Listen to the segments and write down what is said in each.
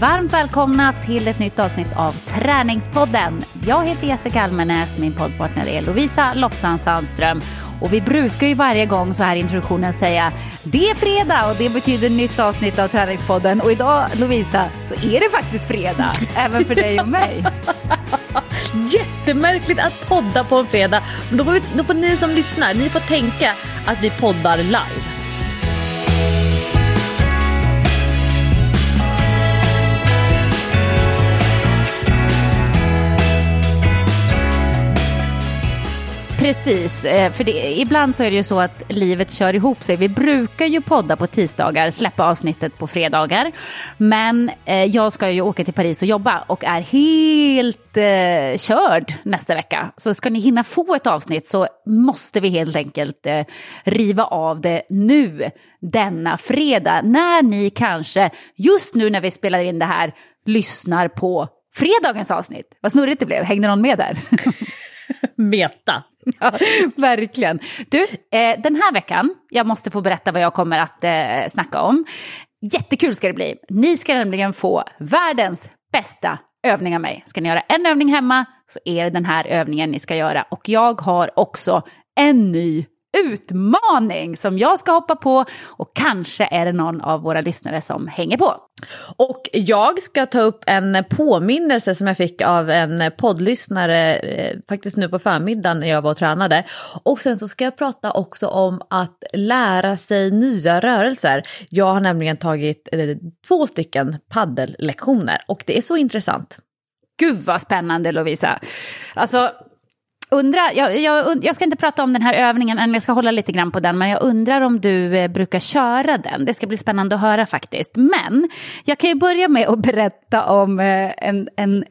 Varmt välkomna till ett nytt avsnitt av Träningspodden. Jag heter Jessica Almenäs, min poddpartner är Lovisa Lofsan Sandström. Och vi brukar ju varje gång så här i introduktionen säga det är fredag och det betyder nytt avsnitt av Träningspodden. Och idag Lovisa så är det faktiskt fredag, även för dig och mig. Jättemärkligt att podda på en fredag. Men då får, vi, då får ni som lyssnar, ni får tänka att vi poddar live. Precis, eh, för det, ibland så är det ju så att livet kör ihop sig. Vi brukar ju podda på tisdagar, släppa avsnittet på fredagar. Men eh, jag ska ju åka till Paris och jobba och är helt eh, körd nästa vecka. Så ska ni hinna få ett avsnitt så måste vi helt enkelt eh, riva av det nu, denna fredag. När ni kanske, just nu när vi spelar in det här, lyssnar på fredagens avsnitt. Vad snurrigt det blev, hängde någon med där? Meta. Ja, verkligen. Du, eh, den här veckan, jag måste få berätta vad jag kommer att eh, snacka om. Jättekul ska det bli. Ni ska nämligen få världens bästa övning av mig. Ska ni göra en övning hemma så är det den här övningen ni ska göra. Och jag har också en ny utmaning som jag ska hoppa på och kanske är det någon av våra lyssnare som hänger på. Och jag ska ta upp en påminnelse som jag fick av en poddlyssnare eh, faktiskt nu på förmiddagen när jag var och tränade. Och sen så ska jag prata också om att lära sig nya rörelser. Jag har nämligen tagit eh, två stycken paddellektioner och det är så intressant. Gud vad spännande Lovisa. Alltså Undrar, jag, jag, jag, ska inte prata om den här övningen än, jag ska hålla lite grann på den, men jag undrar om du eh, brukar köra den. Det ska bli spännande att höra faktiskt. Men jag kan ju börja med att berätta om eh, en, en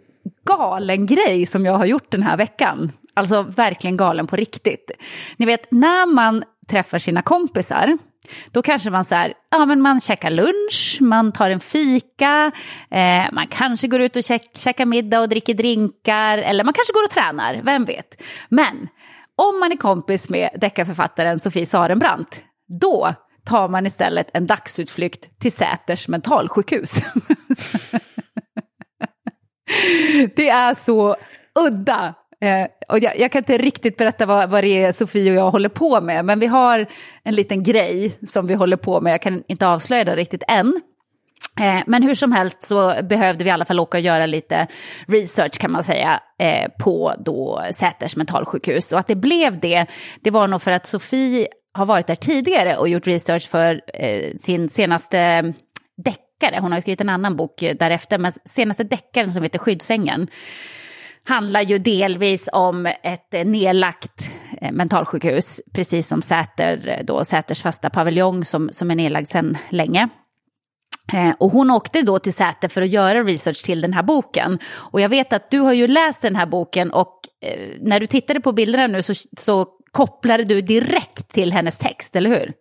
galen grej som jag har gjort den här veckan. Alltså verkligen galen på riktigt. Ni vet, när man träffar sina kompisar då kanske man så här, ja men man käkar lunch, man tar en fika, eh, man kanske går ut och käk, käkar middag och dricker drinkar, eller man kanske går och tränar, vem vet. Men om man är kompis med deckarförfattaren Sofie Sarenbrant, då tar man istället en dagsutflykt till Säters mentalsjukhus. det är så udda Eh, och jag, jag, kan inte riktigt berätta vad, vad det är Sofie och jag håller på med, men vi har en liten grej som vi håller på med. Jag kan inte avslöja det riktigt än. Eh, men hur som helst så behövde vi i alla fall åka och göra lite research kan man säga eh, på då Säters mentalsjukhus. Och att det blev det, det var nog för att Sofie har varit där tidigare och gjort research för eh, sin senaste deckare. Hon har skrivit en annan bok därefter, men senaste deckaren som heter Skyddsängen handlar ju delvis om ett eh, nedlagt eh, mentalsjukhus, precis som Säter, eh, då, Säters fasta paviljong som, som är nedlagd sedan länge. Och hon åkte då till Säter för att göra research till den här boken. Och jag vet att du har ju läst den här boken och när du tittade på bilderna nu så, så kopplade du direkt till hennes text, eller hur?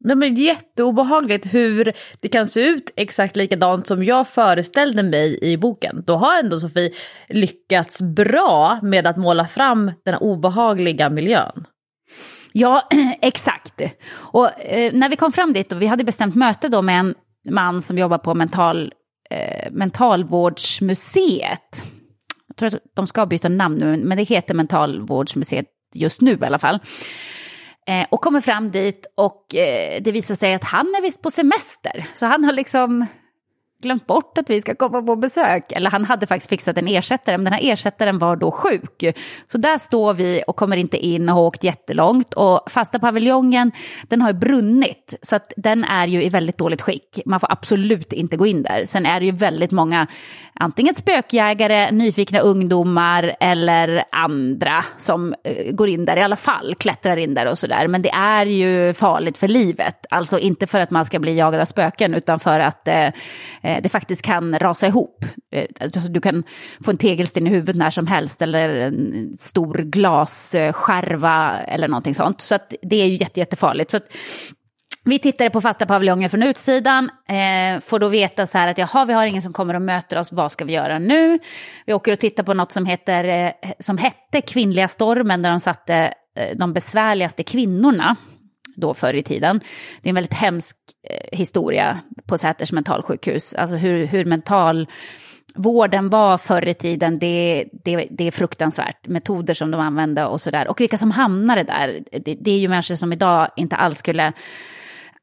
Nej, men jätteobehagligt hur det kan se ut exakt likadant som jag föreställde mig i boken. Då har ändå Sofie lyckats bra med att måla fram den obehagliga miljön. Ja, exakt. Och eh, när vi kom fram dit och vi hade bestämt möte då med en man som jobbar på mental, eh, Mentalvårdsmuseet. Jag tror att de ska byta namn nu, men det heter Mentalvårdsmuseet just nu i alla fall. Eh, och kommer fram dit och eh, det visar sig att han är visst på semester. Så han har liksom glömt bort att vi ska komma på besök. Eller han hade faktiskt fixat en ersättare, men den här ersättaren var då sjuk. Så där står vi och kommer inte in och har åkt jättelångt. Och fasta paviljongen, den har ju brunnit. Så att den är ju i väldigt dåligt skick. Man får absolut inte gå in där. Sen är det ju väldigt många, antingen spökjägare, nyfikna ungdomar eller andra som eh, går in där i alla fall, klättrar in där och sådär. Men det är ju farligt för livet. Alltså inte för att man ska bli jagad av spöken, utan för att Eh, Eh, det faktiskt kan rasa ihop. Eh, alltså, du kan få en tegelsten i huvudet när som helst eller en stor glasskärva eller någonting sånt. Så det är ju jätte, jättefarligt. Så vi tittade på fasta paviljonger från utsidan, eh, får då veta så här att jaha, vi har ingen som kommer och möter oss, vad ska vi göra nu? Vi åker och tittar på något som, heter, eh, som hette Kvinnliga stormen, där de satte eh, de besvärligaste kvinnorna då förr i tiden. Det är en väldigt hemsk eh, historia på Säters mentalsjukhus. Alltså hur, hur mentalvården var förr i tiden, det, det, det är fruktansvärt. Metoder som de använde och sådär. Och vilka som hamnade där. Det, det är ju människor som idag inte alls skulle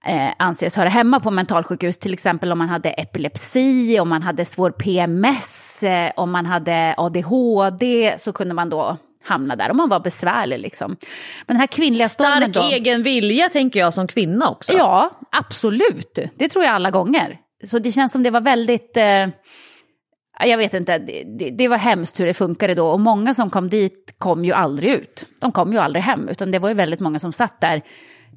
eh, anses höra hemma på mentalsjukhus, till exempel om man hade epilepsi, om man hade svår PMS, eh, om man hade ADHD, så kunde man då hamna där om man var besvärlig. Liksom. Men den här kvinnliga stormen Stark egen vilja tänker jag som kvinna också. Ja, absolut. Det tror jag alla gånger. Så det känns som det var väldigt... Eh, jag vet inte, det, det, var hemskt hur det funkade då. Och många som kom dit kom ju aldrig ut. De kom ju aldrig hem, utan det var ju väldigt många som satt där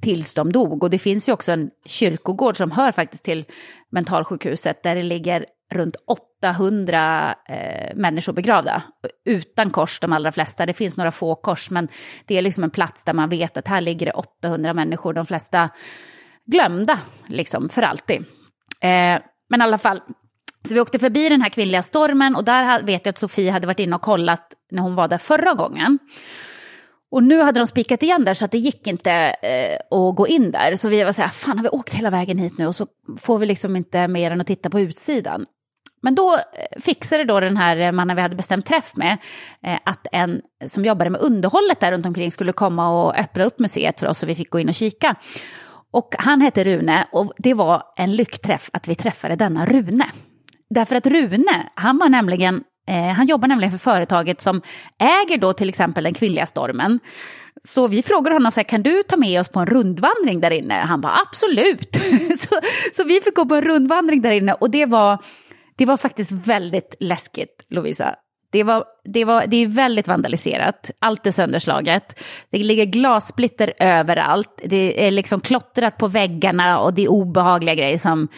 tills de dog. Och det finns ju också en kyrkogård som hör faktiskt till mentalsjukhuset, där det ligger runt 800 eh, människor begravda. Utan kors, de allra flesta. Det finns några få kors, men det är liksom en plats där man vet att här ligger det 800 människor. De flesta glömda, liksom, för alltid. Eh, men i alla fall, så vi åkte förbi den här kvinnliga stormen och där vet jag att Sofie hade varit inne och kollat när hon var där förra gången. Och nu hade de spikat igen där så att det gick inte eh, att gå in där. Så vi var så här, fan har vi åkt hela vägen hit nu och så får vi liksom inte mer än att titta på utsidan. Men då eh, fixade då den här mannen vi hade bestämt träff med eh, att en som jobbade med underhållet där runt omkring skulle komma och öppna upp museet för oss så vi fick gå in och kika. Och han hette Rune och det var en lyckträff att vi träffade denna Rune. Därför att Rune, han var nämligen, eh, han jobbar nämligen för företaget som äger då till exempel den kvinnliga stormen. Så vi frågade honom, så här, kan du ta med oss på en rundvandring där inne? Han bara absolut. så, så vi fick gå på en rundvandring där inne och det var det var faktiskt väldigt läskigt, Lovisa. Det, var, det, var, det är väldigt vandaliserat, allt är sönderslaget. Det ligger glassplitter överallt, det är liksom klottrat på väggarna och det är obehagliga grejer som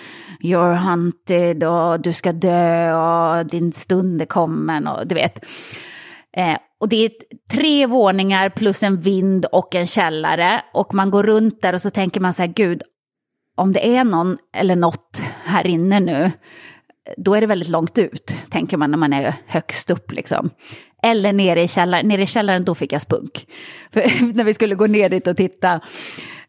you're hunted och du ska dö och din stund är kommen och du vet. Eh, och det är tre våningar plus en vind och en källare och man går runt där och så tänker man så här, gud, om det är någon eller något här inne nu då är det väldigt långt ut, tänker man när man är högst upp. Liksom. Eller nere i källaren. Nere i källaren, då fick jag spunk. För när vi skulle gå ner dit och titta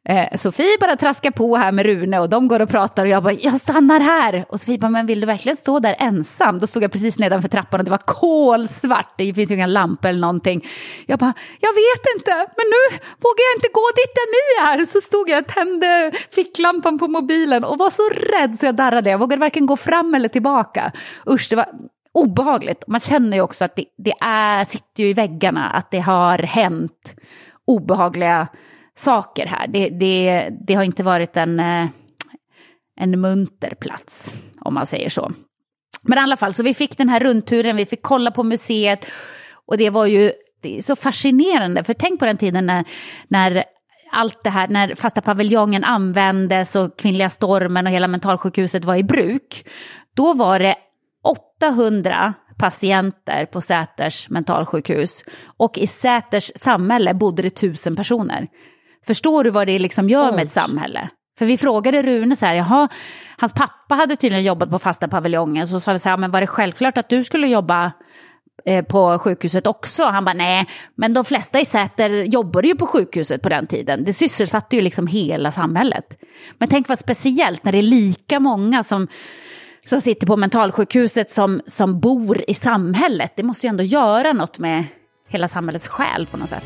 Eh, Sofie bara traskar på här med Rune och de går och pratar och jag bara, jag stannar här. Och Sofie bara, men vill du verkligen stå där ensam? Då stod jag precis nedanför trappan och det var kolsvart, det finns ju inga lampor eller någonting. Jag bara, jag vet inte, men nu vågar jag inte gå dit där ni är. Så stod jag och tände ficklampan på mobilen och var så rädd så jag darrade. Jag vågade varken gå fram eller tillbaka. Usch, det var obehagligt. Man känner ju också att det, det är, sitter ju i väggarna, att det har hänt obehagliga saker här. Det, det, det har inte varit en, eh, en munter plats, om man säger så. Men i alla fall, så vi fick den här rundturen, vi fick kolla på museet och det var ju det är så fascinerande, för tänk på den tiden när, när allt det här, när fasta paviljongen användes och kvinnliga stormen och hela mentalsjukhuset var i bruk. Då var det 800 patienter på Säters mentalsjukhus och i Säters samhälle bodde det tusen personer. Förstår du vad det liksom gör med ett samhälle? För vi frågade Rune så här, jaha, hans pappa hade tydligen jobbat på fasta paviljongen, så sa vi så här, men var det självklart att du skulle jobba eh, på sjukhuset också? Han bara, nej, men de flesta i Säter jobbade ju på sjukhuset på den tiden. Det sysselsatte ju liksom hela samhället. Men tänk vad speciellt när det är lika många som, som sitter på mentalsjukhuset som, som bor i samhället. Det måste ju ändå göra något med hela samhällets själ på något sätt.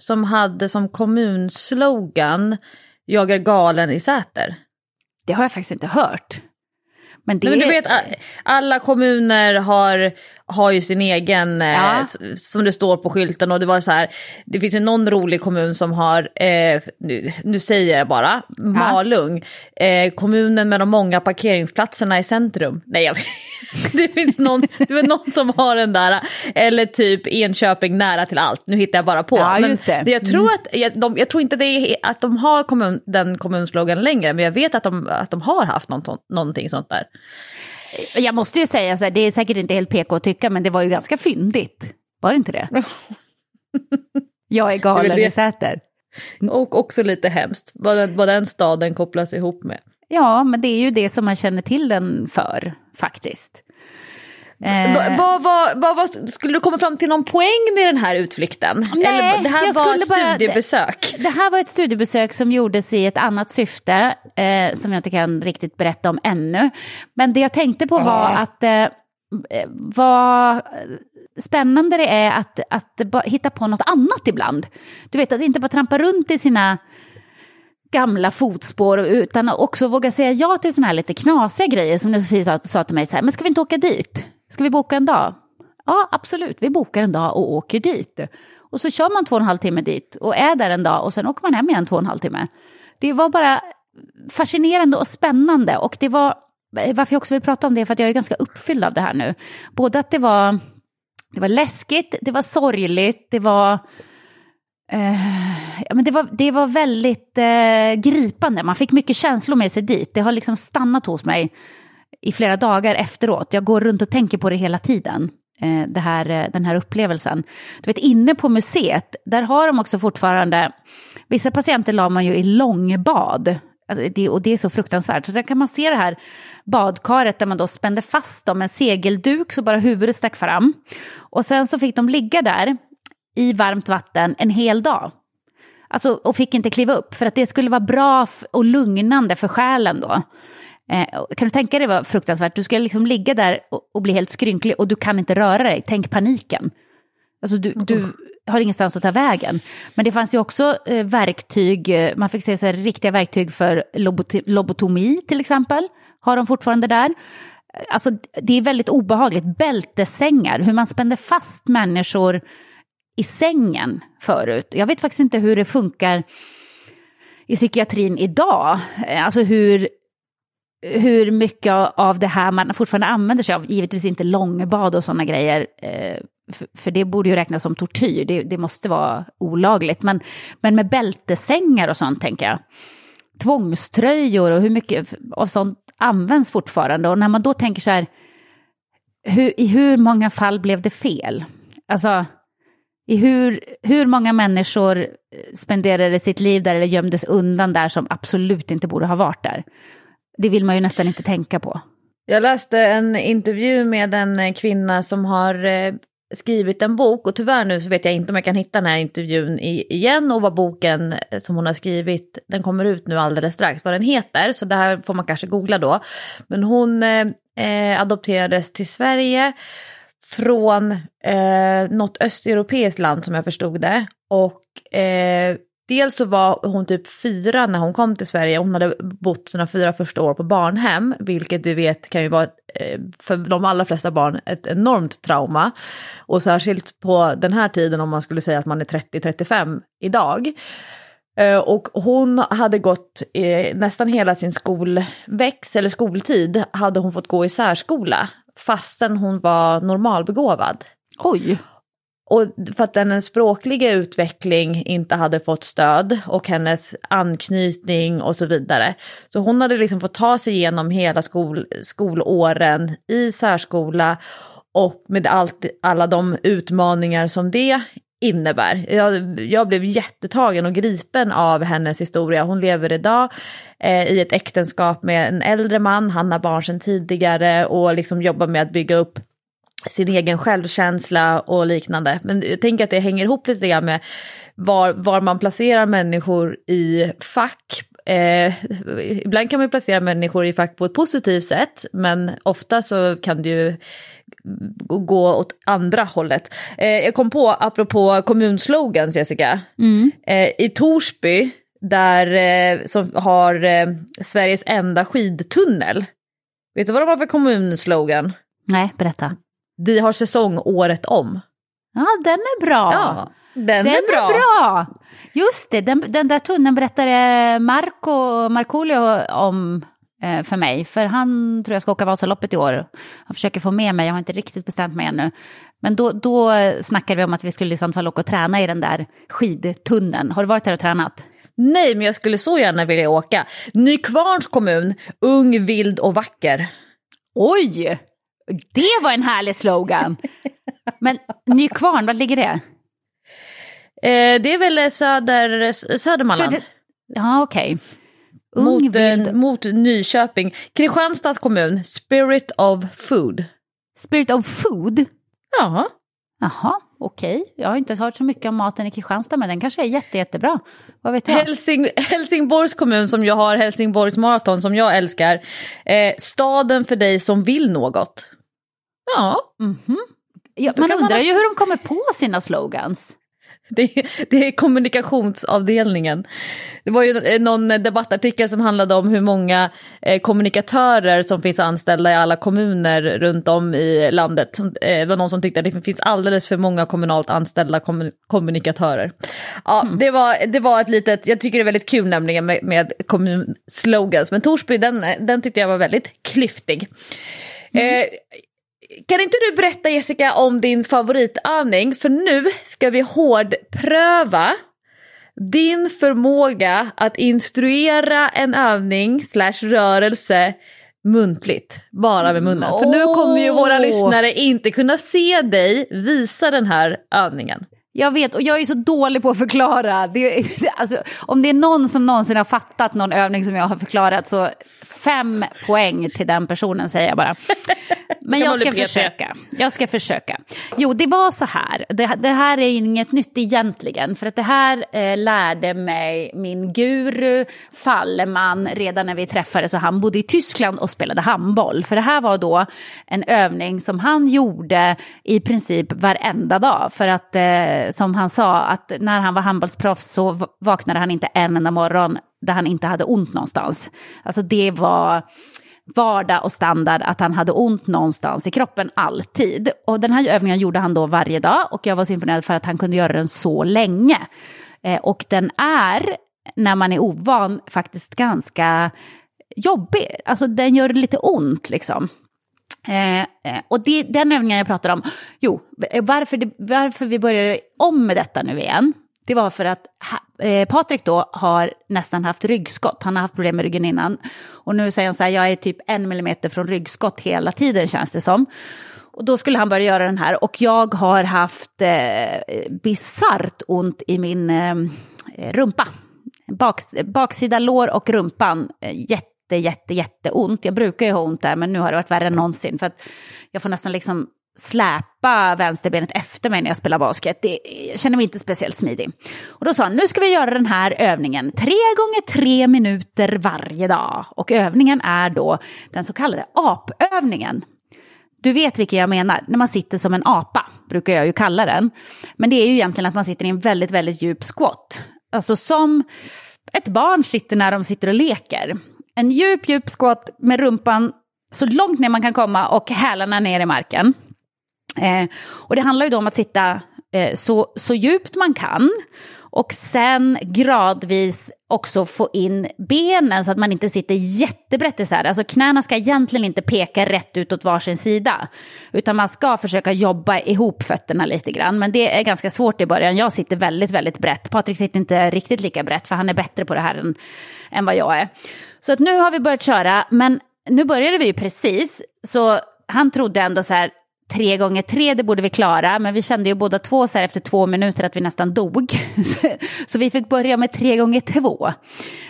som hade som kommunslogan Jag är galen i Säter. Det har jag faktiskt inte hört. Men, det... Nej, men du vet, alla kommuner har, har ju sin egen, eh, ja. eh, som det står på skylten och det var så här, det finns ju någon rolig kommun som har, eh, nu, nu, säger jag bara, Malung, ja. eh, kommunen med de många parkeringsplatserna i centrum. Nej jag det finns någon, det är någon som har den där, eller typ Enköping nära till allt, nu hittar jag bara på. Ja, just det. Men jag tror, mm. att, jag, de, jag tror inte det är, att de har kommun, den kommunslogan längre, men jag vet att de, att de har haft något, någonting sånt där. Jag måste ju säga så här, det är säkert inte helt PK att tycka, men det var ju ganska fyndigt. Var det inte det? jag är galen i Säter. Och också lite hemskt, vad den, vad den staden kopplas ihop med. Ja, men det är ju det som man känner till den för, faktiskt. Eh. Vad, vad, vad, vad, skulle du komma fram till någon poäng med den här utflykten? Nej, Eller, det här var ett bara, studiebesök. Det, det, här var ett studiebesök som gjordes i ett annat syfte eh, som jag inte kan riktigt berätta om ännu. Men det jag tänkte på var äh. att eh, vad spännande det är att, att hitta på något annat ibland. Du vet, att inte bara trampa runt i sina gamla fotspår utan också våga säga ja till sådana här lite knasiga grejer som Sofie sa, sa till mig så här, men ska vi inte åka dit? Ska vi boka en dag? Ja, absolut, vi bokar en dag och åker dit. Och så kör man två och en halv timme dit och är där en dag och sen åker man hem igen två och en halv timme. Det var bara fascinerande och spännande och det var, varför jag också vill prata om det, för att jag är ganska uppfylld av det här nu. Både att det var, det var läskigt, det var sorgligt, det var Uh, ja, men det, var, det var väldigt uh, gripande. Man fick mycket känslor med sig dit. Det har liksom stannat hos mig i flera dagar efteråt. Jag går runt och tänker på det hela tiden. Eh, det här, eh, den här upplevelsen. Du vet, inne på museet, där har de också fortfarande... Vissa patienter la man ju i långbad. Alltså det, och det är så fruktansvärt. Så där kan man se det här badkaret där man då spände fast dem med en segelduk så bara huvudet stack fram. Och sen så fick de ligga där i varmt vatten en hel dag. Alltså, och fick inte kliva upp för att det skulle vara bra och lugnande för själen då. Eh, kan du tänka dig vad fruktansvärt? Du ska liksom ligga där och, bli helt skrynklig och du kan inte röra dig. Tänk paniken. Alltså du, du har ingenstans att ta vägen. Men det fanns ju också eh, verktyg, eh, man fick se så här, riktiga verktyg för lobotomi till exempel. Har de fortfarande där. Alltså det är väldigt obehagligt. Bältesängar, hur man spände fast människor i sängen förut. Jag vet faktiskt inte hur det funkar i psykiatrin idag. Alltså hur, hur mycket av det här man fortfarande använder sig av. Givetvis inte långbad och sådana grejer. Eh, för det borde ju räknas som tortyr, det, det måste vara olagligt. Men, men med bältesängar och sånt tänker jag. Tvångströjor och hur mycket av sånt används fortfarande. Och när man då tänker så här, hur, i hur många fall blev det fel? Alltså, i hur, hur många människor eh, spenderade sitt liv där eller gömdes undan där som absolut inte borde ha varit där. Det vill man ju nästan inte tänka på. Jag läste en intervju med en kvinna som har eh, skrivit en bok och tyvärr nu så vet jag inte om jag kan hitta den här intervjun igen och vad boken eh, som hon har skrivit, den kommer ut nu alldeles strax, vad den heter, så det här får man kanske googla då. Men hon eh, eh adopterades till Sverige från eh, något östeuropeiskt land som jag förstod det. Och eh, dels så var hon typ fyra när hon kom till Sverige. Hon hade bott sina fyra första år på barnhem, vilket du vet kan ju vara eh, för de allra flesta barn ett enormt trauma. Och särskilt på den här tiden om man skulle säga att man är 30-35 idag. Eh, och hon hade gått eh, nästan hela sin skolväxt eller skoltid hade hon fått gå i särskola fastän hon var normalbegåvad. Oj! Och för att hennes språkliga utveckling inte hade fått stöd och hennes anknytning och så vidare. Så hon hade liksom fått ta sig igenom hela skol, skolåren i särskola och med allt, alla de utmaningar som det innebär. Jag, jag blev jättetagen och gripen av hennes historia. Hon lever idag eh, i ett äktenskap med en äldre man, han har barn sedan tidigare och liksom jobbar med att bygga upp sin egen självkänsla och liknande. Men jag tänker att det hänger ihop lite grann med var, var man placerar människor i fack. Eh, ibland kan man placera människor i fack på ett positivt sätt, men ofta så kan det ju gå åt andra hållet. Eh, jag kom på, apropå kommunslogans Jessica, mm. eh, i Torsby där, eh, som har eh, Sveriges enda skidtunnel. Vet du vad de har för kommunslogan? Nej, berätta. Vi har säsong året om. Ja, den är bra. Ja, den, den är bra. Är bra. Just det, den, den där tunneln berättade Marco Markoolio om eh, för mig. För han tror jag ska åka Vasaloppet i år. Han försöker få med mig, jag har inte riktigt bestämt mig ännu. Men då, då snackade vi om att vi skulle i sånt fall åka och träna i den där skidtunneln. Har du varit där och tränat? Nej, men jag skulle så gärna vilja åka. Nykvarns kommun, ung, vild och vacker. Oj! Det var en härlig slogan. Men Nykvarn, var ligger det? Eh, det är väl söder, Södermanland? Söder... Ja, okej. Okay. Mot, vild... mot Nyköping. Kristianstads kommun, Spirit of Food. Spirit of Food? Ja. Jaha, okej. Okay. Jag har inte hört så mycket om maten i Kristianstad, men den kanske är jätte, jättebra. Vad vet jag? Helsing, Helsingborgs kommun som jag har, Helsingborgs maraton som jag älskar. Eh, staden för dig som vill något. Ja. Mm -hmm. ja man undrar man... ju hur de kommer på sina slogans. Det, det, är kommunikationsavdelningen. Det var ju någon debattartikel som handlade om hur många eh, kommunikatörer som finns anställda i alla kommuner runt om i landet. Eh, det var någon som tyckte att det finns alldeles för många kommunalt anställda kommunikatörer. Ja, mm. det, var, det var ett litet, jag tycker det är väldigt kul nämligen med, med kommunslogans, men Torsby den, den tyckte jag var väldigt klyftig. Mm. Eh, kan inte du berätta Jessica om din favoritövning? För nu ska vi hårdpröva din förmåga att instruera en övning slash rörelse muntligt, bara med munnen. För nu kommer ju våra lyssnare inte kunna se dig visa den här övningen. Jag vet, och jag är så dålig på att förklara. Det, alltså, om det är någon som någonsin har fattat någon övning som jag har förklarat så fem poäng till den personen säger jag bara. Men jag ska försöka. Jag ska försöka. Jo, det var så här. Det, det här är inget nytt egentligen. För att det här eh, lärde mig min guru Falleman redan när vi träffades. Och han bodde i Tyskland och spelade handboll. För det här var då en övning som han gjorde i princip varenda dag. För att eh, som han sa, att när han var handbollsproffs så vaknade han inte en enda morgon där han inte hade ont någonstans. Alltså det var vardag och standard att han hade ont någonstans i kroppen alltid. Och den här övningen gjorde han då varje dag och jag var så imponerad för att han kunde göra den så länge. Eh, och den är, när man är ovan, faktiskt ganska jobbig. Alltså den gör lite ont liksom. Eh, eh, och det, den övningen jag pratar om, jo, eh, varför, det, varför vi började om med detta nu igen, det var för att eh, Patrik då har nästan haft ryggskott. Han har haft problem med ryggen innan. Och nu säger han så här, jag är typ en millimeter från ryggskott hela tiden känns det som. Och då skulle han börja göra den här. Och jag har haft eh, bisarrt ont i min eh, rumpa. Baks, baksida lår och rumpan. Eh, jätte, jätte, jätte ont. Jag brukar ju ha ont där, men nu har det varit värre än någonsin. För att jag får nästan liksom släpa vänsterbenet efter mig när jag spelar basket. Det, jag känner mig inte speciellt smidig. Och då sa han, nu ska vi göra den här övningen tre gånger tre minuter varje dag. Och övningen är då den så kallade apövningen. Du vet vilken jag menar, när man sitter som en apa, brukar jag ju kalla den. Men det är ju egentligen att man sitter i en väldigt, väldigt djup squat. Alltså som ett barn sitter när de sitter och leker. En djup, djup squat med rumpan så långt ner man kan komma och hälarna ner i marken. Eh, och det handlar ju då om att sitta eh, så, så djupt man kan och sen gradvis också få in benen så att man inte sitter jättebrett isär. Alltså knäna ska egentligen inte peka rätt ut åt varsin sida. Utan man ska försöka jobba ihop fötterna lite grann. Men det är ganska svårt i början. Jag sitter väldigt, väldigt brett. Patrik sitter inte riktigt lika brett för han är bättre på det här än, än vad jag är. Så att nu har vi börjat köra. Men nu började vi ju precis. Så han trodde ändå så här, tre gånger tre, det borde vi klara. Men vi kände ju båda två så här efter två minuter att vi nästan dog. Så, vi fick börja med tre gånger två.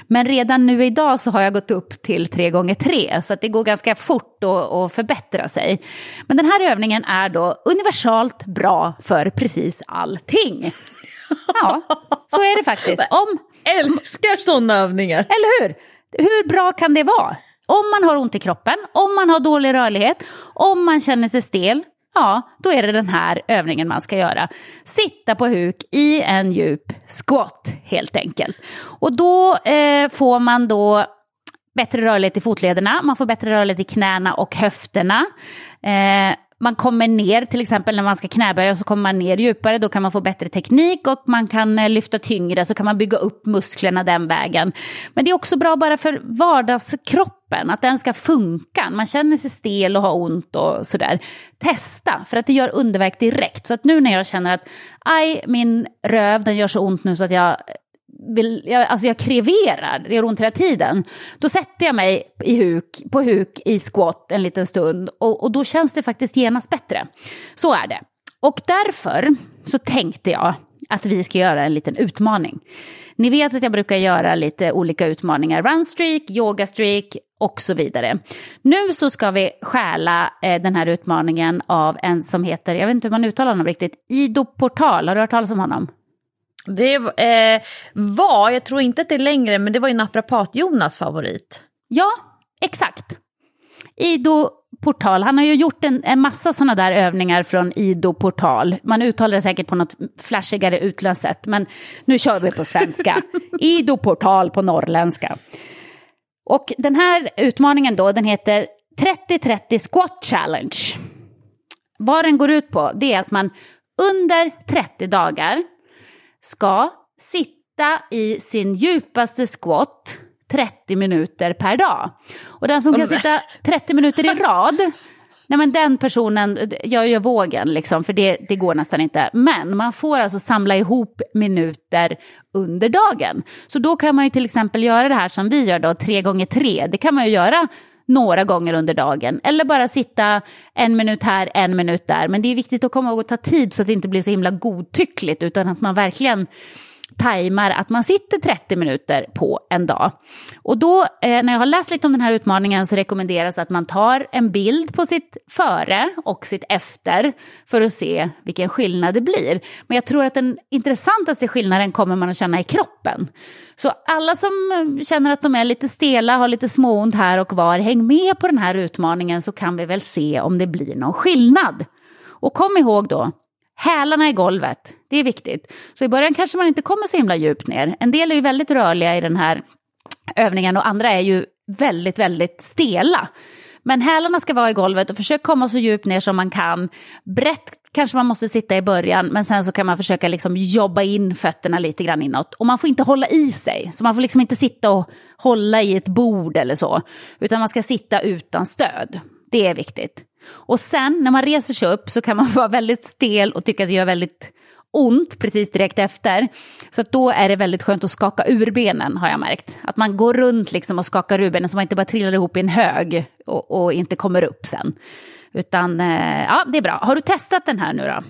Men redan nu idag så har jag gått upp till tre gånger tre. Så att det går ganska fort att förbättra sig. Men den här övningen är då universalt bra för precis allting. Ja, så är det faktiskt. Om... Älskar sådana övningar. Eller hur? Hur bra kan det vara? Om man har ont i kroppen, om man har dålig rörlighet, om man känner sig stel, ja, då är det den här övningen man ska göra. Sitta på huk i en djup squat helt enkelt. Och då eh, får man då bättre rörlighet i fotlederna, man får bättre rörlighet i knäna och höfterna. Eh, man kommer ner, till exempel när man ska knäböja så kommer man ner djupare, då kan man få bättre teknik och man kan eh, lyfta tyngre så kan man bygga upp musklerna den vägen. Men det är också bra bara för vardagskroppen, att den ska funka. Man känner sig stel och har ont och sådär. Testa, för att det gör underverk direkt. Så att nu när jag känner att aj, min röv den gör så ont nu så att jag vill, jag, alltså jag kreverar, det gör ont hela tiden. Då sätter jag mig i huk, på huk i squat en liten stund och, och då känns det faktiskt genast bättre. Så är det. Och därför så tänkte jag att vi ska göra en liten utmaning. Ni vet att jag brukar göra lite olika utmaningar, runstreak, yogastreak och så vidare. Nu så ska vi stjäla eh, den här utmaningen av en som heter, jag vet inte hur man uttalar honom riktigt, Ido Portal, har du hört talas om honom? Det eh, var, jag tror inte att det är längre, men det var ju naprapat-Jonas favorit. Ja, exakt. Ido Portal, han har ju gjort en, en massa sådana där övningar från Ido Portal. Man uttalar det säkert på något flashigare utländskt sätt, men nu kör vi på svenska. Ido Portal på norrländska. Och den här utmaningen då, den heter 30-30 Squat Challenge. Vad den går ut på, det är att man under 30 dagar ska sitta i sin djupaste squat 30 minuter per dag. Och den som kan sitta 30 minuter i rad, nej men den personen, jag gör vågen liksom, för det, det går nästan inte. Men man får alltså samla ihop minuter under dagen. Så då kan man ju till exempel göra det här som vi gör då, tre gånger tre. Det kan man ju göra några gånger under dagen. Eller bara sitta en minut här, en minut där. Men det är viktigt att komma ihåg att ta tid så att det inte blir så himla godtyckligt utan att man verkligen tajmar att man sitter 30 minuter på en dag. Och då, eh, när jag har läst lite om den här utmaningen så rekommenderas att man tar en bild på sitt före och sitt efter för att se vilken skillnad det blir. Men jag tror att den intressantaste skillnaden kommer man att känna i kroppen. Så alla som eh, känner att de är lite stela, har lite småont här och var, häng med på den här utmaningen så kan vi väl se om det blir någon skillnad. Och kom ihåg då, Hälarna i golvet, det är viktigt. Så i början kanske man inte kommer så himla djupt ner. En del är ju väldigt rörliga i den här övningen och andra är ju väldigt, väldigt stela. Men hälarna ska vara i golvet och försök komma så djupt ner som man kan. Brett kanske man måste sitta i början, men sen så kan man försöka liksom jobba in fötterna lite grann inåt. Och man får inte hålla i sig, så man får liksom inte sitta och hålla i ett bord eller så, utan man ska sitta utan stöd. Det är viktigt. Och sen när man reser sig upp så kan man vara väldigt stel och tycka att det gör väldigt ont precis direkt efter. Så då är det väldigt skönt att skaka ur benen har jag märkt. Att man går runt liksom och skakar ur benen så man inte bara trillar ihop i en hög och, och inte kommer upp sen. Utan eh, ja, det är bra. Har du testat den här nu då?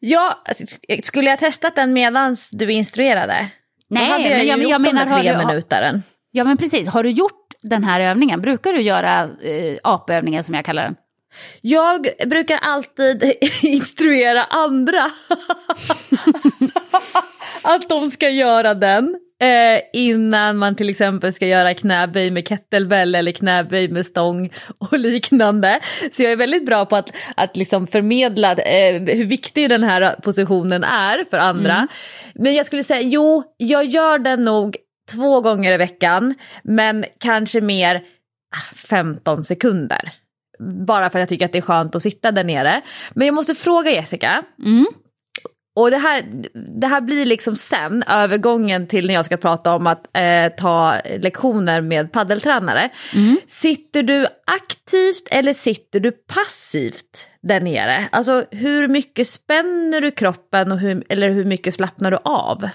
Ja, alltså, skulle jag testat den medan du instruerade? Nej, jag men jag, jag gjort menar... har du, minutaren. Ja, men precis. Har du gjort den här övningen? Brukar du göra eh, apövningen som jag kallar den? Jag brukar alltid instruera andra att de ska göra den. Eh, innan man till exempel ska göra knäböj med kettlebell eller knäböj med stång och liknande. Så jag är väldigt bra på att, att liksom förmedla eh, hur viktig den här positionen är för andra. Mm. Men jag skulle säga, jo, jag gör den nog två gånger i veckan, men kanske mer 15 sekunder. Bara för att jag tycker att det är skönt att sitta där nere. Men jag måste fråga Jessica. Mm. Och det här, det här blir liksom sen övergången till när jag ska prata om att eh, ta lektioner med paddeltränare. Mm. Sitter du aktivt eller sitter du passivt där nere? Alltså hur mycket spänner du kroppen och hur, eller hur mycket slappnar du av?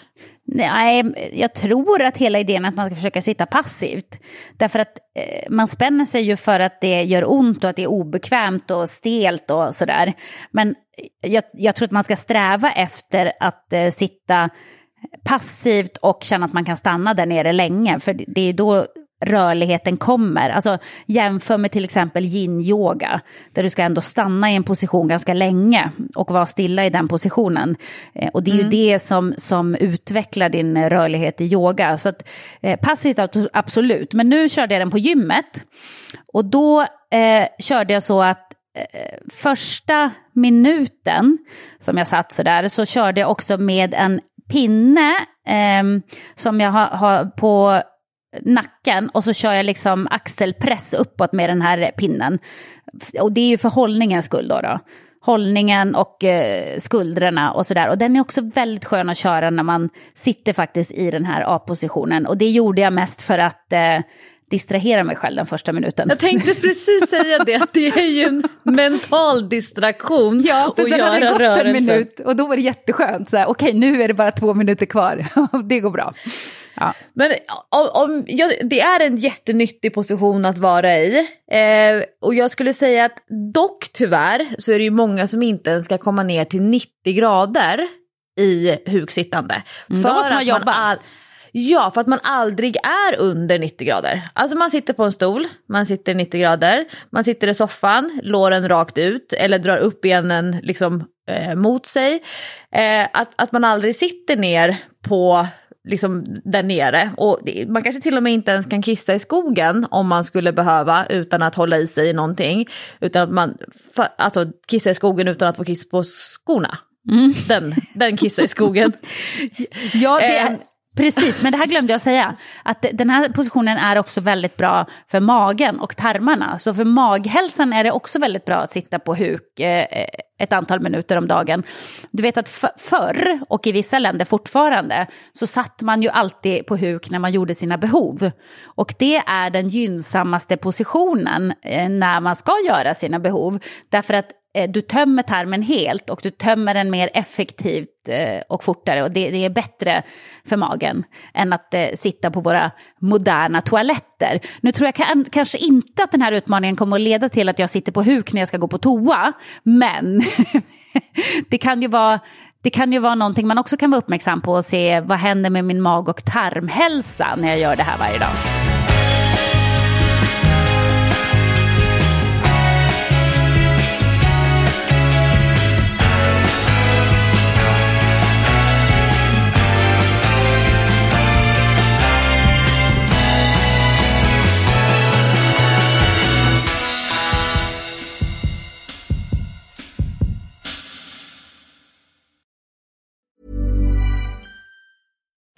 Nej, jag tror att hela idén är att man ska försöka sitta passivt. Därför att eh, man spänner sig ju för att det gör ont och att det är obekvämt och stelt och sådär. Men jag, jag tror att man ska sträva efter att eh, sitta passivt och känna att man kan stanna där nere länge. För det är då rörligheten kommer. Alltså jämför med till exempel yin-yoga, där du ska ändå stanna i en position ganska länge och vara stilla i den positionen. Eh, och det är mm. ju det som, som utvecklar din rörlighet i yoga. Så att, eh, passivt absolut, men nu körde jag den på gymmet. Och då eh, körde jag så att första minuten som jag satt så där så körde jag också med en pinne eh, som jag har, har på nacken och så kör jag liksom axelpress uppåt med den här pinnen. Och det är ju för hållningens skull då. då. Hållningen och eh, skuldrorna och sådär. Och den är också väldigt skön att köra när man sitter faktiskt i den här A-positionen. Och det gjorde jag mest för att eh, distrahera mig själv den första minuten. Jag tänkte precis säga det, det är ju en mental distraktion ja, för att sen göra hade det gått rörelser. en minut och då var det jätteskönt. Så här, Okej, nu är det bara två minuter kvar. det går bra. Ja. Men om, ja, det är en jättenyttig position att vara i. Eh, och jag skulle säga att dock tyvärr så är det ju många som inte ens ska komma ner till 90 grader i huksittande. Mm, då måste man att jobba. all- Ja, för att man aldrig är under 90 grader. Alltså man sitter på en stol, man sitter 90 grader, man sitter i soffan, låren rakt ut eller drar upp benen liksom eh, mot sig. Eh, att, att man aldrig sitter ner på liksom där nere. Och man kanske till och med inte ens kan kissa i skogen om man skulle behöva utan att hålla i sig i någonting. Utan att man, alltså kissa i skogen utan att få kiss på skorna. Den, den kissa i skogen. Ja, det Eh, är, precis. Men det här glömde jag säga. Att den här positionen är också väldigt bra för magen och tarmarna. Så för maghälsan är det också väldigt bra att sitta på huk eh, eh, ett antal minuter om dagen. Du vet att förr, och i vissa länder fortfarande, så satt man ju alltid på huk när man gjorde sina behov. Och det är den gynnsammaste positionen eh, när man ska göra sina behov. Därför att Eh, du tömmer tarmen helt och du tömmer den mer effektivt eh, och fortare. Och det, det är bättre för magen än att eh, sitta på våra moderna toaletter. Nu tror jag kan, kanske inte att den här utmaningen kommer att leda till att jag sitter på huk när jag ska gå på toa. Men det kan ju vara det kan ju vara någonting man också kan vara uppmärksam på och se vad händer med min mag och tarmhälsa när jag gör det här varje dag.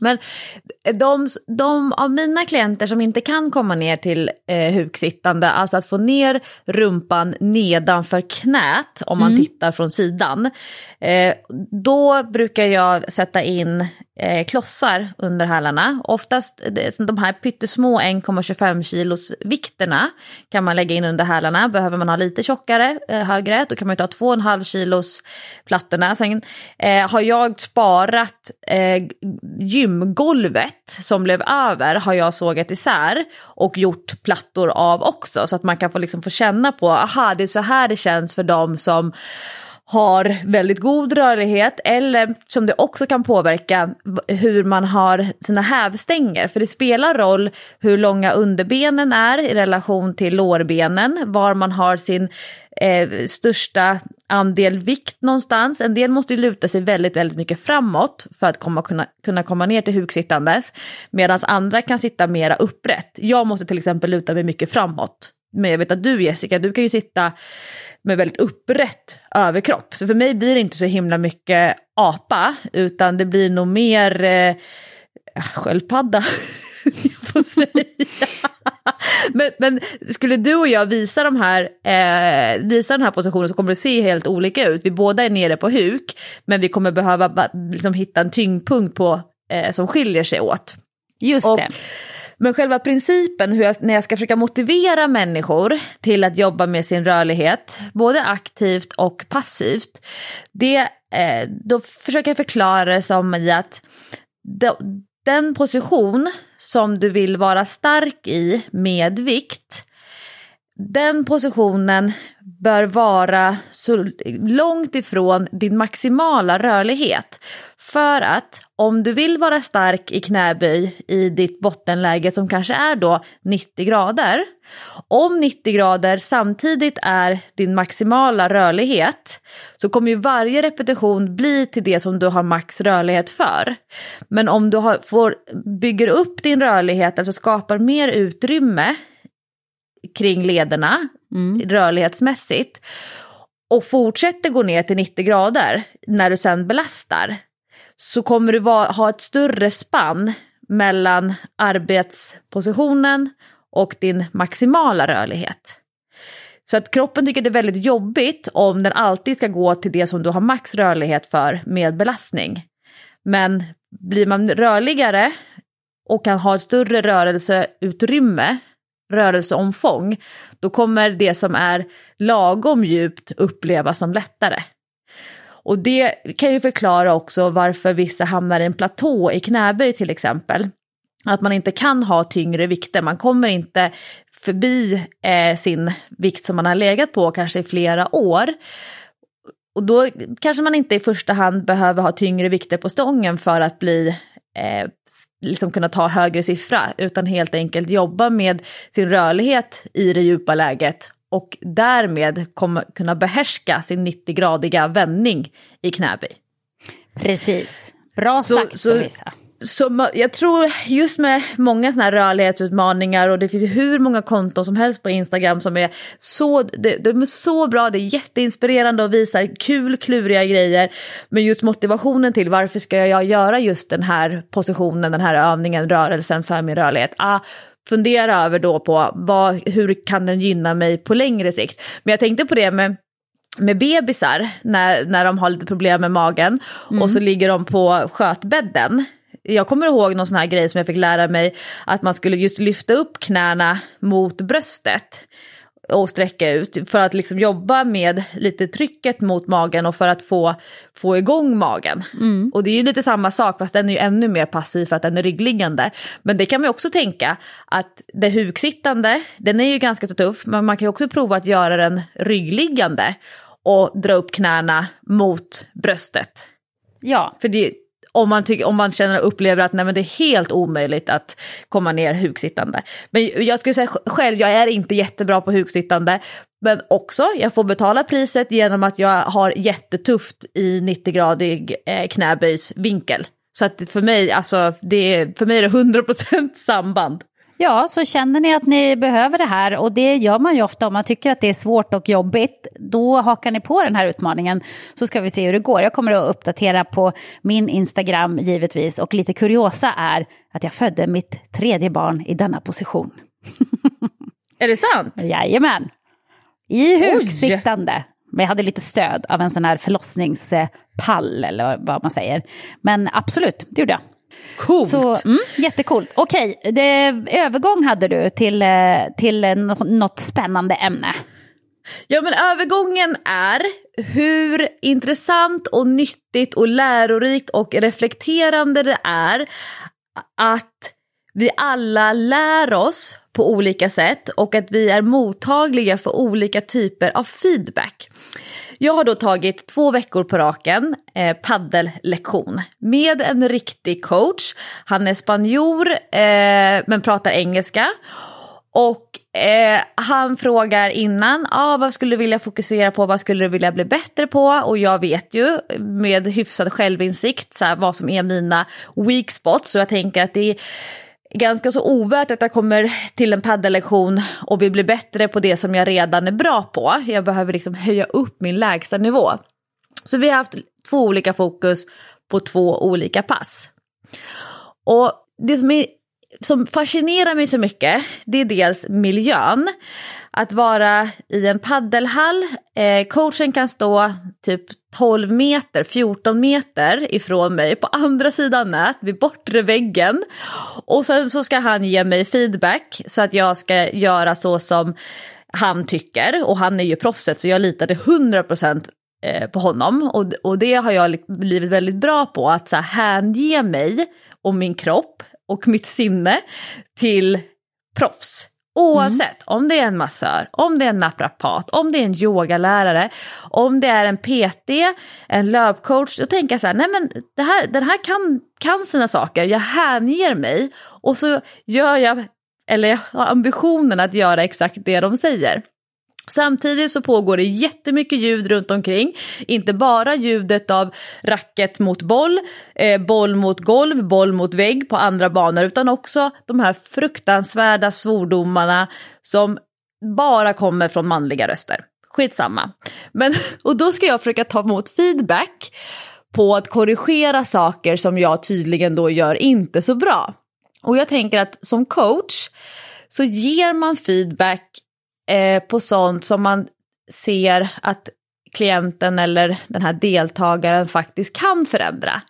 Men de, de av mina klienter som inte kan komma ner till eh, huksittande, alltså att få ner rumpan nedanför knät om man tittar från sidan. Eh, då brukar jag sätta in eh, klossar under hälarna. Oftast de här pyttesmå 1,25 kilos vikterna kan man lägga in under hälarna. Behöver man ha lite tjockare, eh, högre, då kan man ta 2,5 kilos plattorna. Sen eh, har jag sparat eh, gymgolvet som blev över har jag sågat isär och gjort plattor av också så att man kan få, liksom få känna på, aha det är så här det känns för dem som har väldigt god rörlighet eller som det också kan påverka hur man har sina hävstänger. För det spelar roll hur långa underbenen är i relation till lårbenen, var man har sin eh, största andel vikt någonstans. En del måste ju luta sig väldigt, väldigt mycket framåt för att komma, kunna, kunna komma ner till huksittandes. Medan andra kan sitta mera upprätt. Jag måste till exempel luta mig mycket framåt. Men jag vet att du Jessica, du kan ju sitta med väldigt upprätt överkropp. Så för mig blir det inte så himla mycket apa, utan det blir nog mer eh, sköldpadda. men, men skulle du och jag visa, de här, eh, visa den här positionen så kommer det se helt olika ut. Vi båda är nere på huk, men vi kommer behöva liksom, hitta en tyngdpunkt på, eh, som skiljer sig åt. Just Och- det. Men själva principen hur jag, när jag ska försöka motivera människor till att jobba med sin rörlighet, både aktivt och passivt, det, eh, då försöker jag förklara det som i att den position som du vill vara stark i med vikt, den positionen bör vara så långt ifrån din maximala rörlighet. För att om du vill vara stark i knäböj i ditt bottenläge som kanske är då 90 grader. Om 90 grader samtidigt är din maximala rörlighet så kommer ju varje repetition bli till det som du har max rörlighet för. Men om du har, får, bygger upp din rörlighet, alltså skapar mer utrymme kring lederna mm. rörlighetsmässigt och fortsätter gå ner till 90 grader när du sen belastar så kommer du ha ett större spann mellan arbetspositionen och din maximala rörlighet. Så att kroppen tycker det är väldigt jobbigt om den alltid ska gå till det som du har max rörlighet för med belastning. Men blir man rörligare och kan ha ett större rörelseutrymme, rörelseomfång, då kommer det som är lagom djupt upplevas som lättare. Och det kan ju förklara också varför vissa hamnar i en platå i knäböj till exempel. Att man inte kan ha tyngre vikter, man kommer inte förbi eh, sin vikt som man har legat på kanske i flera år. Och då kanske man inte i första hand behöver ha tyngre vikter på stången för att bli eh, liksom kunna ta högre siffra, utan helt enkelt jobba med sin rörlighet i det djupa läget och därmed kommer kunna behärska sin 90-gradiga vändning i knäböj. Precis, bra så, sagt så, Lovisa. Så jag tror just med många sådana här rörlighetsutmaningar och det finns ju hur många konton som helst på Instagram som är så, de, de är så bra, det är jätteinspirerande och visar kul, kluriga grejer. Men just motivationen till varför ska jag göra just den här positionen, den här övningen, rörelsen för min rörlighet? Ah, fundera över då på vad, hur kan den gynna mig på längre sikt. Men jag tänkte på det med med bebisar när, när de har lite problem med magen mm. och så ligger de på skötbädden. Jag kommer ihåg någon sån här grej som jag fick lära mig att man skulle just lyfta upp knäna mot bröstet och sträcka ut för att liksom jobba med lite trycket mot magen och för att få, få igång magen. Mm. Och det är ju lite samma sak fast den är ju ännu mer passiv för att den är ryggliggande. Men det kan man också tänka att det huksittande, den är ju ganska tuff men man kan ju också prova att göra den ryggliggande och dra upp knäna mot bröstet. Ja. För det, om man, tycker, om man känner och upplever att nej, men det är helt omöjligt att komma ner huksittande. Men jag skulle säga själv, jag är inte jättebra på huksittande. Men också, jag får betala priset genom att jag har jättetufft i 90-gradig eh, knäböjsvinkel. Så att för mig, alltså, det för mig är det 100% samband. Ja, så känner ni att ni behöver det här och det gör man ju ofta om man tycker att det är svårt och jobbigt. Då hakar ni på den här utmaningen så ska vi se hur det går. Jag kommer att uppdatera på min Instagram givetvis och lite kuriosa är att jag födde mitt tredje barn i denna position. Är det sant? Jajamän. I huksittande. Men jag hade lite stöd av en sån här förlossningspall eller vad man säger. Men absolut, det gjorde jag. Coolt! Så, mm, jättecoolt. Okej, det, övergång hade du till, eh, till något spännande ämne. Ja men övergången är hur intressant och nyttigt och lärorikt och reflekterande det är att vi alla lär oss på olika sätt och att vi är mottagliga för olika typer av feedback. Jag har då tagit två veckor på raken eh, paddellektion med en riktig coach. Han är spanjor eh, men pratar engelska. Och eh, han frågar innan, ah, vad skulle du vilja fokusera på, vad skulle du vilja bli bättre på? Och jag vet ju med hyfsad självinsikt så här, vad som är mina weak spots. Så jag tänker att det är ganska så ovärt att jag kommer till en paddellektion och vill bli bättre på det som jag redan är bra på. Jag behöver liksom höja upp min lägsta nivå. Så vi har haft två olika fokus på två olika pass. Och det som, är, som fascinerar mig så mycket, det är dels miljön att vara i en paddelhall. Eh, coachen kan stå typ 12 meter, 14 meter ifrån mig på andra sidan nät vid bortre väggen. Och sen så ska han ge mig feedback så att jag ska göra så som han tycker. Och han är ju proffset så jag litade 100% eh, på honom. Och, och det har jag blivit väldigt bra på, att så här, hänge mig och min kropp och mitt sinne till proffs. Oavsett mm. om det är en massör, om det är en naprapat, om det är en yogalärare, om det är en PT, en löpcoach. Då tänker jag så här, nej men det här, den här kan, kan sina saker, jag hänger mig och så gör jag, eller jag har ambitionen att göra exakt det de säger. Samtidigt så pågår det jättemycket ljud runt omkring. Inte bara ljudet av racket mot boll, eh, boll mot golv, boll mot vägg på andra banor utan också de här fruktansvärda svordomarna som bara kommer från manliga röster. Skitsamma. Men, och då ska jag försöka ta emot feedback på att korrigera saker som jag tydligen då gör inte så bra. Och jag tänker att som coach så ger man feedback eh, på sånt som man ser att klienten eller den här deltagaren faktiskt kan förändra.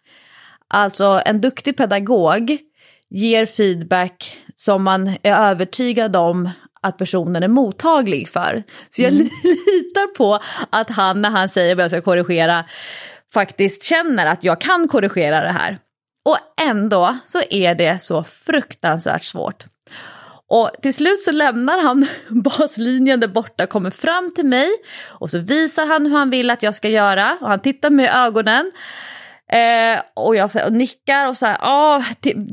Alltså en duktig pedagog ger feedback som man är övertygad om att personen är mottaglig för. Så jag mm. litar på att han när han säger vad jag ska korrigera faktiskt känner att jag kan korrigera det här. Och ändå så är det så fruktansvärt svårt. Och till slut så lämnar han baslinjen där borta, kommer fram till mig och så visar han hur han vill att jag ska göra och han tittar mig i ögonen. Eh, och jag så, och nickar och så här, ah,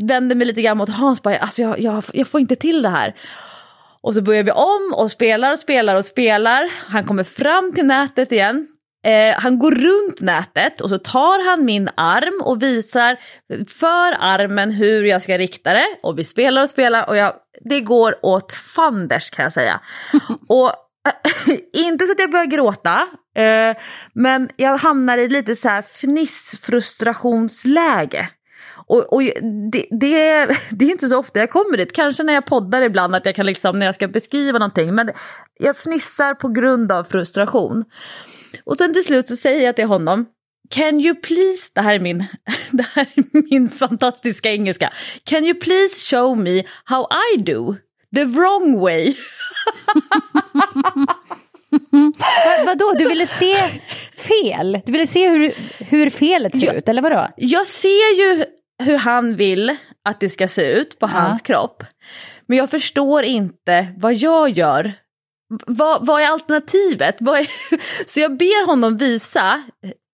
vänder mig lite grann mot Hans, bara, alltså jag, jag, jag får inte till det här. Och så börjar vi om och spelar och spelar och spelar. Han kommer fram till nätet igen. Eh, han går runt nätet och så tar han min arm och visar för armen hur jag ska rikta det. Och vi spelar och spelar och jag, det går åt fanders kan jag säga. och inte så att jag börjar gråta, eh, men jag hamnar i lite så här fnissfrustrationsläge. Och, och det, det, det, är inte så ofta jag kommer dit, kanske när jag poddar ibland att jag kan liksom när jag ska beskriva någonting, men jag fnissar på grund av frustration. Och sen till slut så säger jag till honom, Can you please, det här är min, det här är min fantastiska engelska. Can you please show me how I do? The wrong way. Va, vadå, du ville se fel? Du ville se hur, hur felet ser jag, ut, eller vadå? Jag ser ju hur han vill att det ska se ut på ja. hans kropp. Men jag förstår inte vad jag gör vad, vad är alternativet? Vad är... Så jag ber honom visa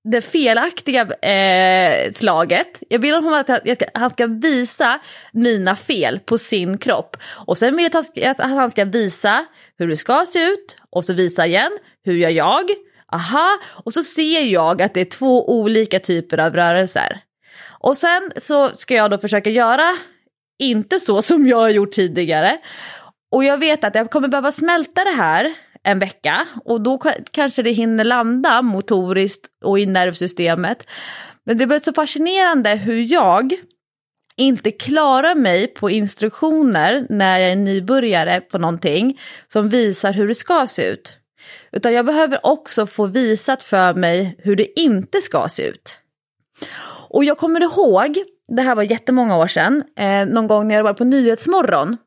det felaktiga eh, slaget. Jag ber honom att han ska visa mina fel på sin kropp. Och sen vill jag att han ska visa hur det ska se ut och så visa igen, hur gör jag? Aha, och så ser jag att det är två olika typer av rörelser. Och sen så ska jag då försöka göra inte så som jag har gjort tidigare. Och jag vet att jag kommer behöva smälta det här en vecka och då kanske det hinner landa motoriskt och i nervsystemet. Men det blir så fascinerande hur jag inte klarar mig på instruktioner när jag är nybörjare på någonting som visar hur det ska se ut. Utan jag behöver också få visat för mig hur det inte ska se ut. Och jag kommer ihåg, det här var jättemånga år sedan, eh, någon gång när jag var på Nyhetsmorgon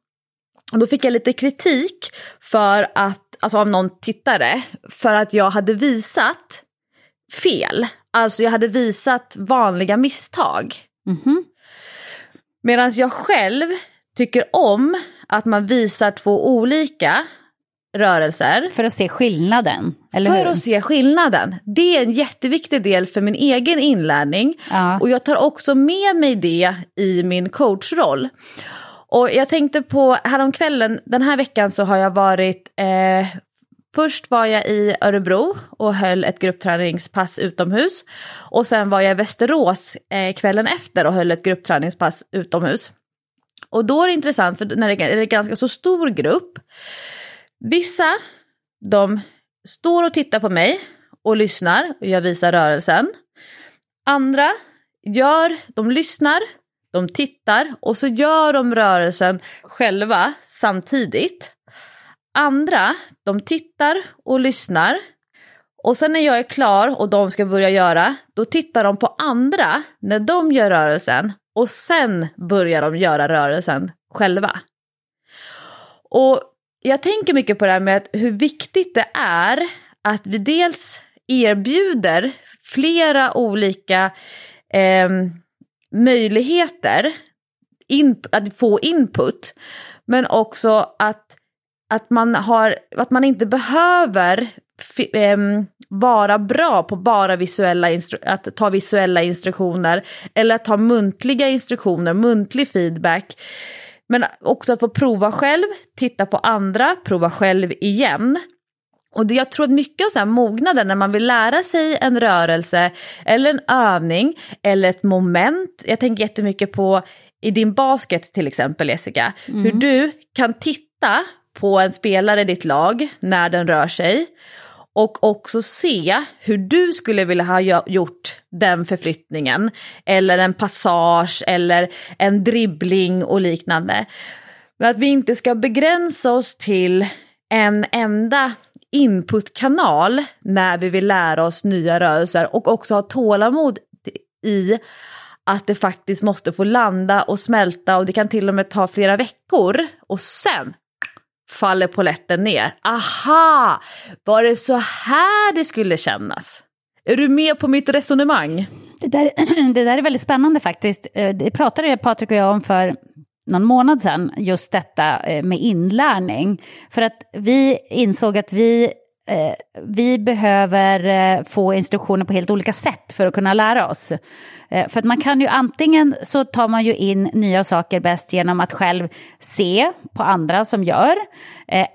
och då fick jag lite kritik för att, alltså av någon tittare, för att jag hade visat fel. Alltså jag hade visat vanliga misstag. Mm -hmm. Medan jag själv tycker om att man visar två olika rörelser. För att se skillnaden? Eller för hur? att se skillnaden. Det är en jätteviktig del för min egen inlärning. Ja. Och jag tar också med mig det i min coachroll. Och jag tänkte på häromkvällen, den här veckan så har jag varit eh, Först var jag i Örebro och höll ett gruppträningspass utomhus. Och sen var jag i Västerås eh, kvällen efter och höll ett gruppträningspass utomhus. Och då är det intressant, för när det är en ganska så stor grupp. Vissa, de står och tittar på mig och lyssnar och jag visar rörelsen. Andra gör, de lyssnar de tittar och så gör de rörelsen själva samtidigt. andra, de tittar och lyssnar. Och sen när jag är klar och de ska börja göra, då tittar de på andra när de gör rörelsen. Och sen börjar de göra rörelsen själva. Och jag tänker mycket på det här med hur viktigt det är att vi dels erbjuder flera olika eh, möjligheter in, att få input. Men också att, att, man, har, att man inte behöver eh, vara bra på bara visuella att ta visuella instruktioner eller att ta muntliga instruktioner, muntlig feedback. Men också att få prova själv, titta på andra, prova själv igen. Och det, jag tror att mycket av så här mognaden när man vill lära sig en rörelse eller en övning eller ett moment. Jag tänker jättemycket på i din basket till exempel Jessica. Mm. Hur du kan titta på en spelare i ditt lag när den rör sig. Och också se hur du skulle vilja ha gjort den förflyttningen. Eller en passage eller en dribbling och liknande. Men att vi inte ska begränsa oss till en enda inputkanal när vi vill lära oss nya rörelser och också ha tålamod i att det faktiskt måste få landa och smälta och det kan till och med ta flera veckor och sen faller poletten ner. Aha, var det så här det skulle kännas? Är du med på mitt resonemang? Det där, det där är väldigt spännande faktiskt. Eh, det pratade Patrik och jag om för någon månad sedan, just detta eh, med inlärning. För att vi insåg att vi, eh, vi behöver eh, få instruktioner på helt olika sätt för att kunna lära oss. För att man kan ju antingen så tar man ju in nya saker bäst genom att själv se på andra som gör,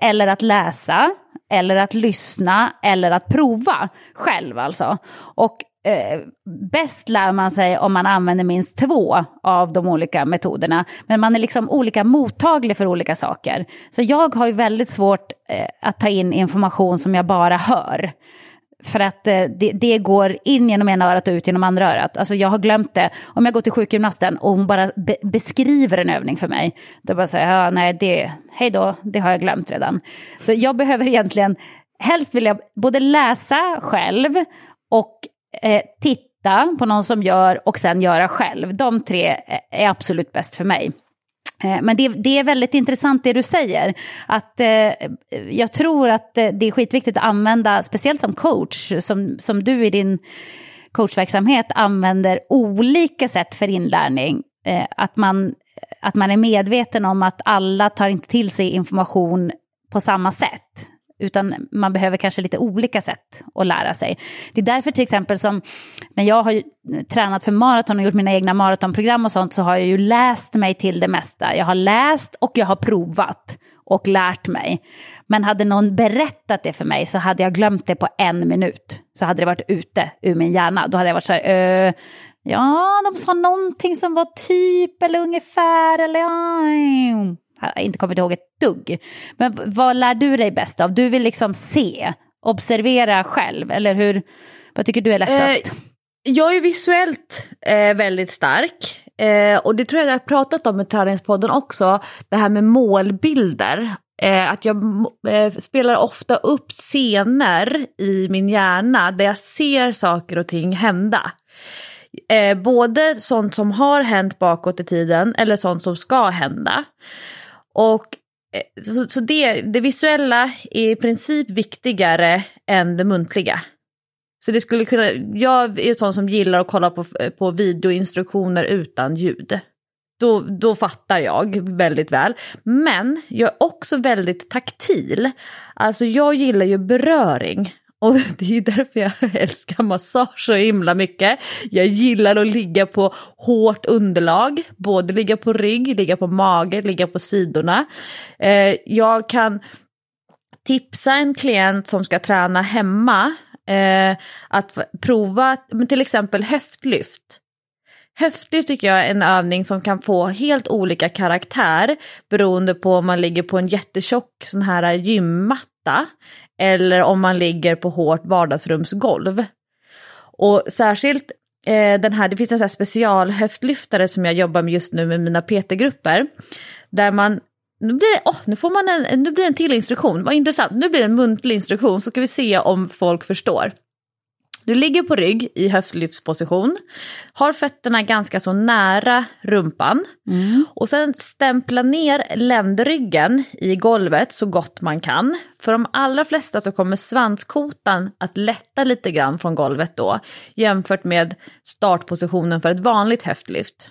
eller att läsa, eller att lyssna, eller att prova själv alltså. Och eh, bäst lär man sig om man använder minst två av de olika metoderna. Men man är liksom olika mottaglig för olika saker. Så jag har ju väldigt svårt eh, att ta in information som jag bara hör. För att eh, det, det, går in genom ena örat och ut genom andra örat. Alltså jag har glömt det. Om jag går till sjukgymnasten och hon bara be beskriver en övning för mig. Då bara säger jag, ja, nej, det, hej då, det har jag glömt redan. Så jag behöver egentligen, helst vill jag både läsa själv och eh, titta på någon som gör och sen göra själv. De tre eh, är absolut bäst för mig. Eh, men det, det, är väldigt intressant det du säger. Att, eh, jag tror att eh, det är skitviktigt att använda, speciellt som coach, som, som du i din coachverksamhet använder olika sätt för inlärning. Eh, att, man, att man är medveten om att alla tar inte till sig information på samma sätt utan man behöver kanske lite olika sätt att lära sig. Det är därför till exempel som när jag har eh, tränat för maraton och gjort mina egna maratonprogram och sånt så har jag ju läst mig till det mesta. Jag har läst och jag har provat och lärt mig. Men hade någon berättat det för mig så hade jag glömt det på en minut. Så hade det varit ute ur min hjärna. Då hade jag varit så här, uh, ja, de sa någonting som var typ eller ungefär eller ja, inte kommit ihåg ett dugg. Men vad lär du dig bäst av? Du vill liksom se, observera själv, eller hur? Vad tycker du är lättast? Eh, jag är visuellt eh, väldigt stark. Eh, och det tror jag jag har pratat om i Träningspodden också, det här med målbilder. Eh, att jag eh, spelar ofta upp scener i min hjärna där jag ser saker och ting hända. Eh, både sånt som har hänt bakåt i tiden eller sånt som ska hända. Och eh, så det, det visuella är i princip viktigare än det muntliga. Så det skulle kunna, jag är sån som gillar att kolla på, eh, på videoinstruktioner utan ljud. Då, då fattar jag väldigt väl. Men jag är också väldigt taktil. Alltså jag gillar ju beröring. Och det är ju därför jag älskar massage så himla mycket. Jag gillar att ligga på hårt underlag, både ligga på rygg, ligga på mage, ligga på sidorna. Eh, jag kan tipsa en klient som ska träna hemma eh, att prova till exempel höftlyft. Höftlyft tycker jag är en övning som kan få helt olika karaktär beroende på om man ligger på en jättetjock sån här gymmatta eller om man ligger på hårt vardagsrumsgolv. Och särskilt eh, den här, det finns en sån här specialhöftlyftare som jag jobbar med just nu med mina PT-grupper. Där man nu blir, det, oh, nu får man en, nu blir det en till instruktion, vad intressant, nu blir det en muntlig instruktion så ska vi se om folk förstår. Du ligger på rygg i höftlyftsposition, har fötterna ganska så nära rumpan och sen stämpla ner ländryggen i golvet så gott man kan. För de allra flesta så kommer svanskotan att lätta lite grann från golvet då jämfört med startpositionen för ett vanligt höftlyft.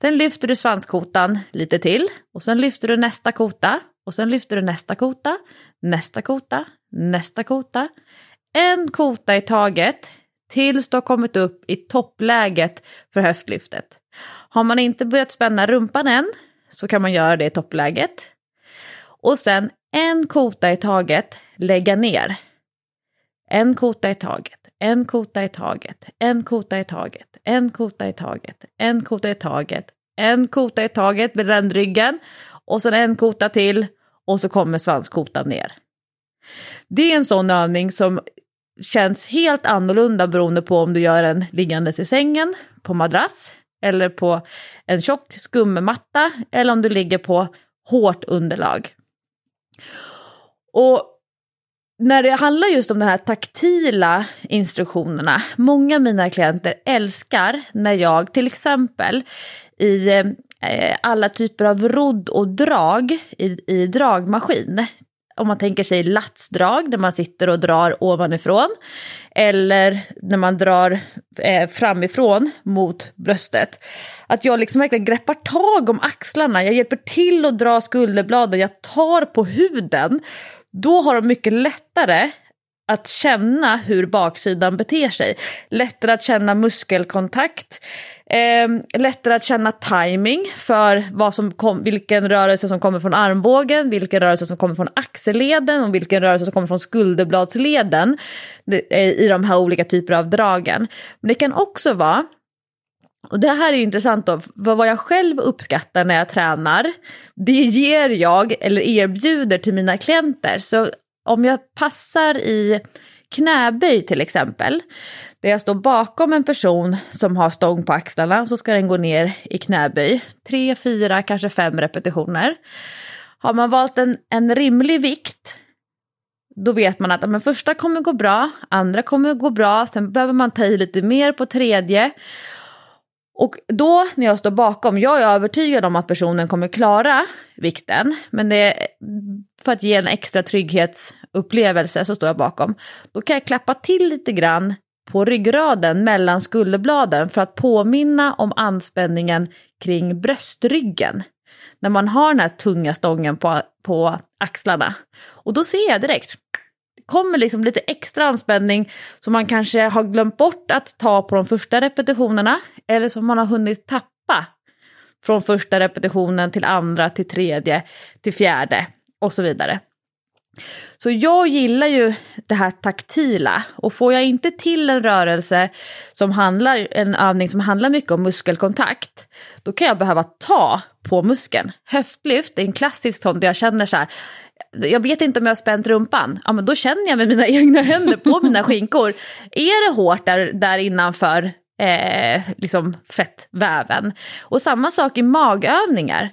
Sen lyfter du svanskotan lite till och sen lyfter du nästa kota och sen lyfter du nästa kota, nästa kota, nästa kota. En kota i taget tills du har kommit upp i toppläget för höftlyftet. Har man inte börjat spänna rumpan än så kan man göra det i toppläget. Och sen en kota i taget lägga ner. En kota i taget, en kota i taget, en kota i taget, en kota i taget, en kota i taget, en kota i taget med ländryggen och sen en kota till och så kommer svanskotan ner. Det är en sån övning som känns helt annorlunda beroende på om du gör den liggandes i sängen, på madrass eller på en tjock skummatta eller om du ligger på hårt underlag. Och när det handlar just om de här taktila instruktionerna, många av mina klienter älskar när jag till exempel i eh, alla typer av rodd och drag i, i dragmaskin, om man tänker sig latsdrag där man sitter och drar ovanifrån, eller när man drar eh, framifrån mot bröstet. Att jag liksom verkligen greppar tag om axlarna, jag hjälper till att dra skulderbladen, jag tar på huden då har de mycket lättare att känna hur baksidan beter sig. Lättare att känna muskelkontakt, eh, lättare att känna timing för vad som kom, vilken rörelse som kommer från armbågen, vilken rörelse som kommer från axelleden och vilken rörelse som kommer från skulderbladsleden eh, i de här olika typerna av dragen. Men det kan också vara och det här är intressant då, för vad jag själv uppskattar när jag tränar, det ger jag eller erbjuder till mina klienter. Så om jag passar i knäböj till exempel, där jag står bakom en person som har stång på axlarna, så ska den gå ner i knäböj. Tre, fyra, kanske fem repetitioner. Har man valt en, en rimlig vikt, då vet man att men första kommer gå bra, andra kommer gå bra, sen behöver man ta i lite mer på tredje. Och då när jag står bakom, jag är övertygad om att personen kommer klara vikten, men det är för att ge en extra trygghets upplevelse så står jag bakom. Då kan jag klappa till lite grann på ryggraden mellan skulderbladen för att påminna om anspänningen kring bröstryggen. När man har den här tunga stången på, på axlarna. Och då ser jag direkt, Det kommer liksom lite extra anspänning som man kanske har glömt bort att ta på de första repetitionerna eller som man har hunnit tappa från första repetitionen till andra, till tredje, till fjärde och så vidare. Så jag gillar ju det här taktila och får jag inte till en rörelse som handlar, en övning som handlar mycket om muskelkontakt, då kan jag behöva ta på muskeln. Höftlyft är en klassisk sån där jag känner så här, jag vet inte om jag har spänt rumpan, ja men då känner jag med mina egna händer på mina skinkor. Är det hårt där, där innanför eh, liksom fettväven? Och samma sak i magövningar.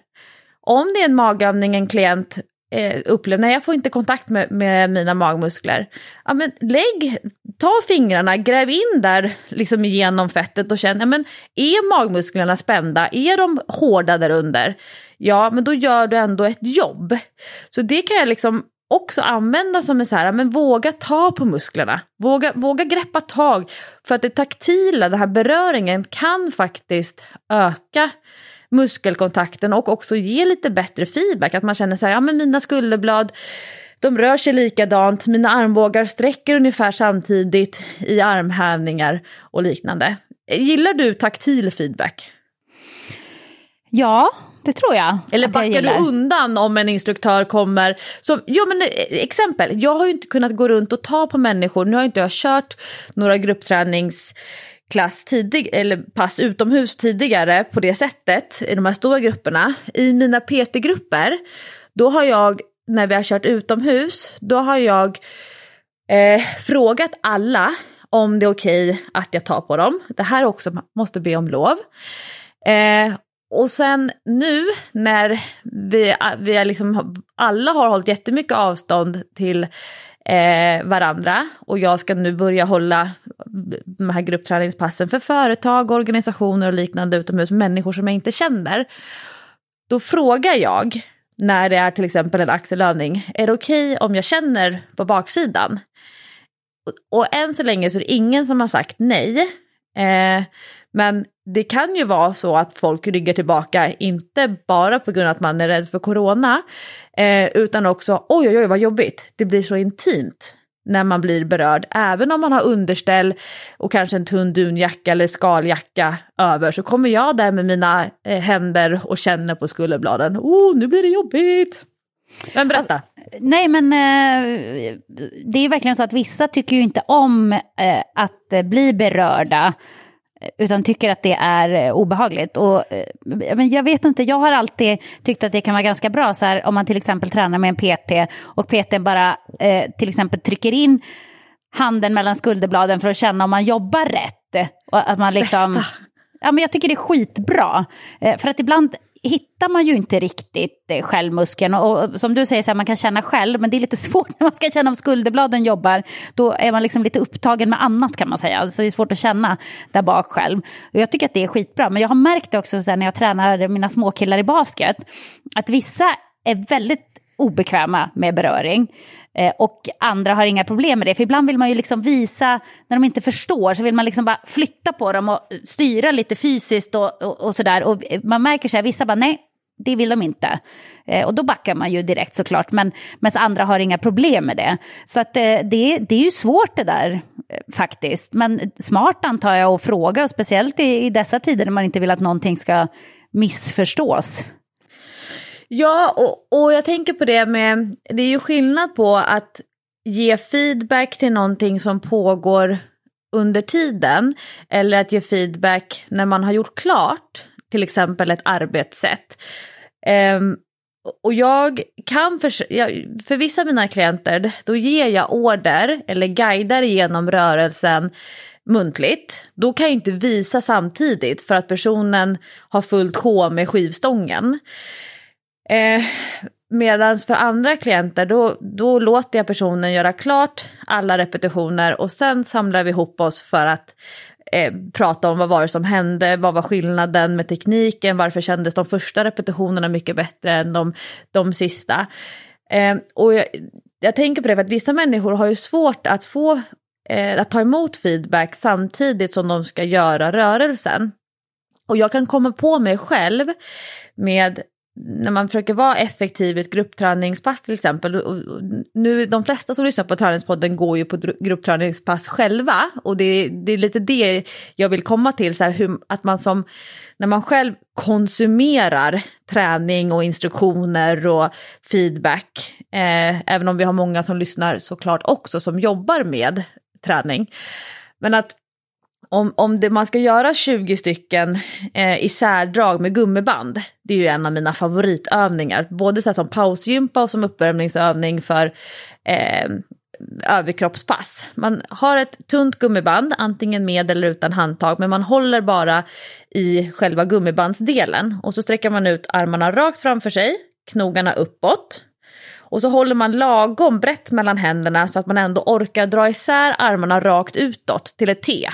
Om det är en magövning en klient eh, upplever, nej jag får inte kontakt med, med mina magmuskler. Ja men lägg, ta fingrarna, gräv in där liksom genom fettet och känn, ja men är magmusklerna spända, är de hårda där under? Ja men då gör du ändå ett jobb. Så det kan jag liksom också använda som en så här, men våga ta på musklerna. Våga, våga greppa tag. För att det taktila, den här beröringen kan faktiskt öka muskelkontakten och också ge lite bättre feedback. Att man känner så här, ja men mina skulderblad, de rör sig likadant, mina armbågar sträcker ungefär samtidigt i armhävningar och liknande. Gillar du taktil feedback? Ja, det tror jag. Eller backar du undan om en instruktör kommer? Som, ja, men, eh, exempel, jag har ju inte kunnat gå runt och ta på människor. Nu har inte jag kört några grupptränings klass tidig, eller pass utomhus tidigare på det sättet i de här stora grupperna. I mina PT-grupper, då har jag, när vi har kört utomhus, då har jag eh, frågat alla om det är okej okay att jag tar på dem. Det här också måste be om lov. Eh, och sen nu när vi, vi är liksom, alla har hållit jättemycket avstånd till eh, varandra och jag ska nu börja hålla de här gruppträningspassen för företag, organisationer och liknande utomhus, människor som jag inte känner. Då frågar jag när det är till exempel en axelövning, är det okej okay om jag känner på baksidan? Och än så länge så är det ingen som har sagt nej. Eh, men det kan ju vara så att folk ryggar tillbaka, inte bara på grund av att man är rädd för corona, eh, utan också oj oj oj vad jobbigt, det blir så intimt när man blir berörd. Även om man har underställ och kanske en tunn dunjacka eller skaljacka över så kommer jag där med mina eh, händer och känner på skulderbladen. Oh, nu blir det jobbigt! Men berätta. Alltså, nej men eh, det är verkligen så att vissa tycker ju inte om eh, att eh, bli berörda utan tycker att det är eh, obehagligt. Och, eh, men jag vet inte, jag har alltid tyckt att det kan vara ganska bra så här, om man till exempel tränar med en PT och PT bara eh, till exempel trycker in handen mellan skulderbladen för att känna om man jobbar rätt. Och att man liksom, Bästa. ja, men jag tycker det är skitbra. Eh, för att ibland hittar man ju inte riktigt eh, själv muskeln. Och, och, som du säger, så här, man kan känna själv, men det är lite svårt när man ska känna om skulderbladen jobbar. Då är man liksom lite upptagen med annat kan man säga. Så det är svårt att känna där bak själv. Och jag tycker att det är skitbra. Men jag har märkt det också så här, när jag tränar mina småkillar i basket, att vissa är väldigt obekväma med beröring. Eh, och andra har inga problem med det. För ibland vill man ju liksom visa, när de inte förstår, så vill man liksom bara flytta på dem och styra lite fysiskt och, och, och sådär. Och man märker så här, vissa bara nej, det vill de inte. Eh, och då backar man ju direkt såklart, men medan andra har inga problem med det. Så att eh, det, det är ju svårt det där eh, faktiskt. Men smart antar jag att fråga, och speciellt i, i dessa tider när man inte vill att någonting ska missförstås. Ja, och, och jag tänker på det med, det är ju skillnad på att ge feedback till någonting som pågår under tiden eller att ge feedback när man har gjort klart till exempel ett arbetssätt. Um, och jag kan för, för vissa av mina klienter, då ger jag order eller guidar igenom rörelsen muntligt. Då kan jag inte visa samtidigt för att personen har fullt sjå med skivstången. Eh, Medan för andra klienter då, då låter jag personen göra klart alla repetitioner och sen samlar vi ihop oss för att eh, prata om vad var det som hände, vad var skillnaden med tekniken, varför kändes de första repetitionerna mycket bättre än de, de sista. Eh, och jag, jag, tänker på det för att vissa människor har ju svårt att få eh, att ta emot feedback samtidigt som de ska göra rörelsen. Och jag kan komma på mig själv med när man försöker vara effektiv i ett gruppträningspass till exempel. Och nu, de flesta som lyssnar på Träningspodden går ju på gruppträningspass själva och det, det är lite det jag vill komma till, så här, hur, att man som, när man själv konsumerar träning och instruktioner och feedback, eh, även om vi har många som lyssnar såklart också som jobbar med träning. Men att om, om det, man ska göra 20 stycken eh, isärdrag med gummiband, det är ju en av mina favoritövningar. Både så som pausgympa och som uppvärmningsövning för eh, överkroppspass. Man har ett tunt gummiband, antingen med eller utan handtag, men man håller bara i själva gummibandsdelen. Och så sträcker man ut armarna rakt framför sig, knogarna uppåt. Och så håller man lagom brett mellan händerna så att man ändå orkar dra isär armarna rakt utåt till ett T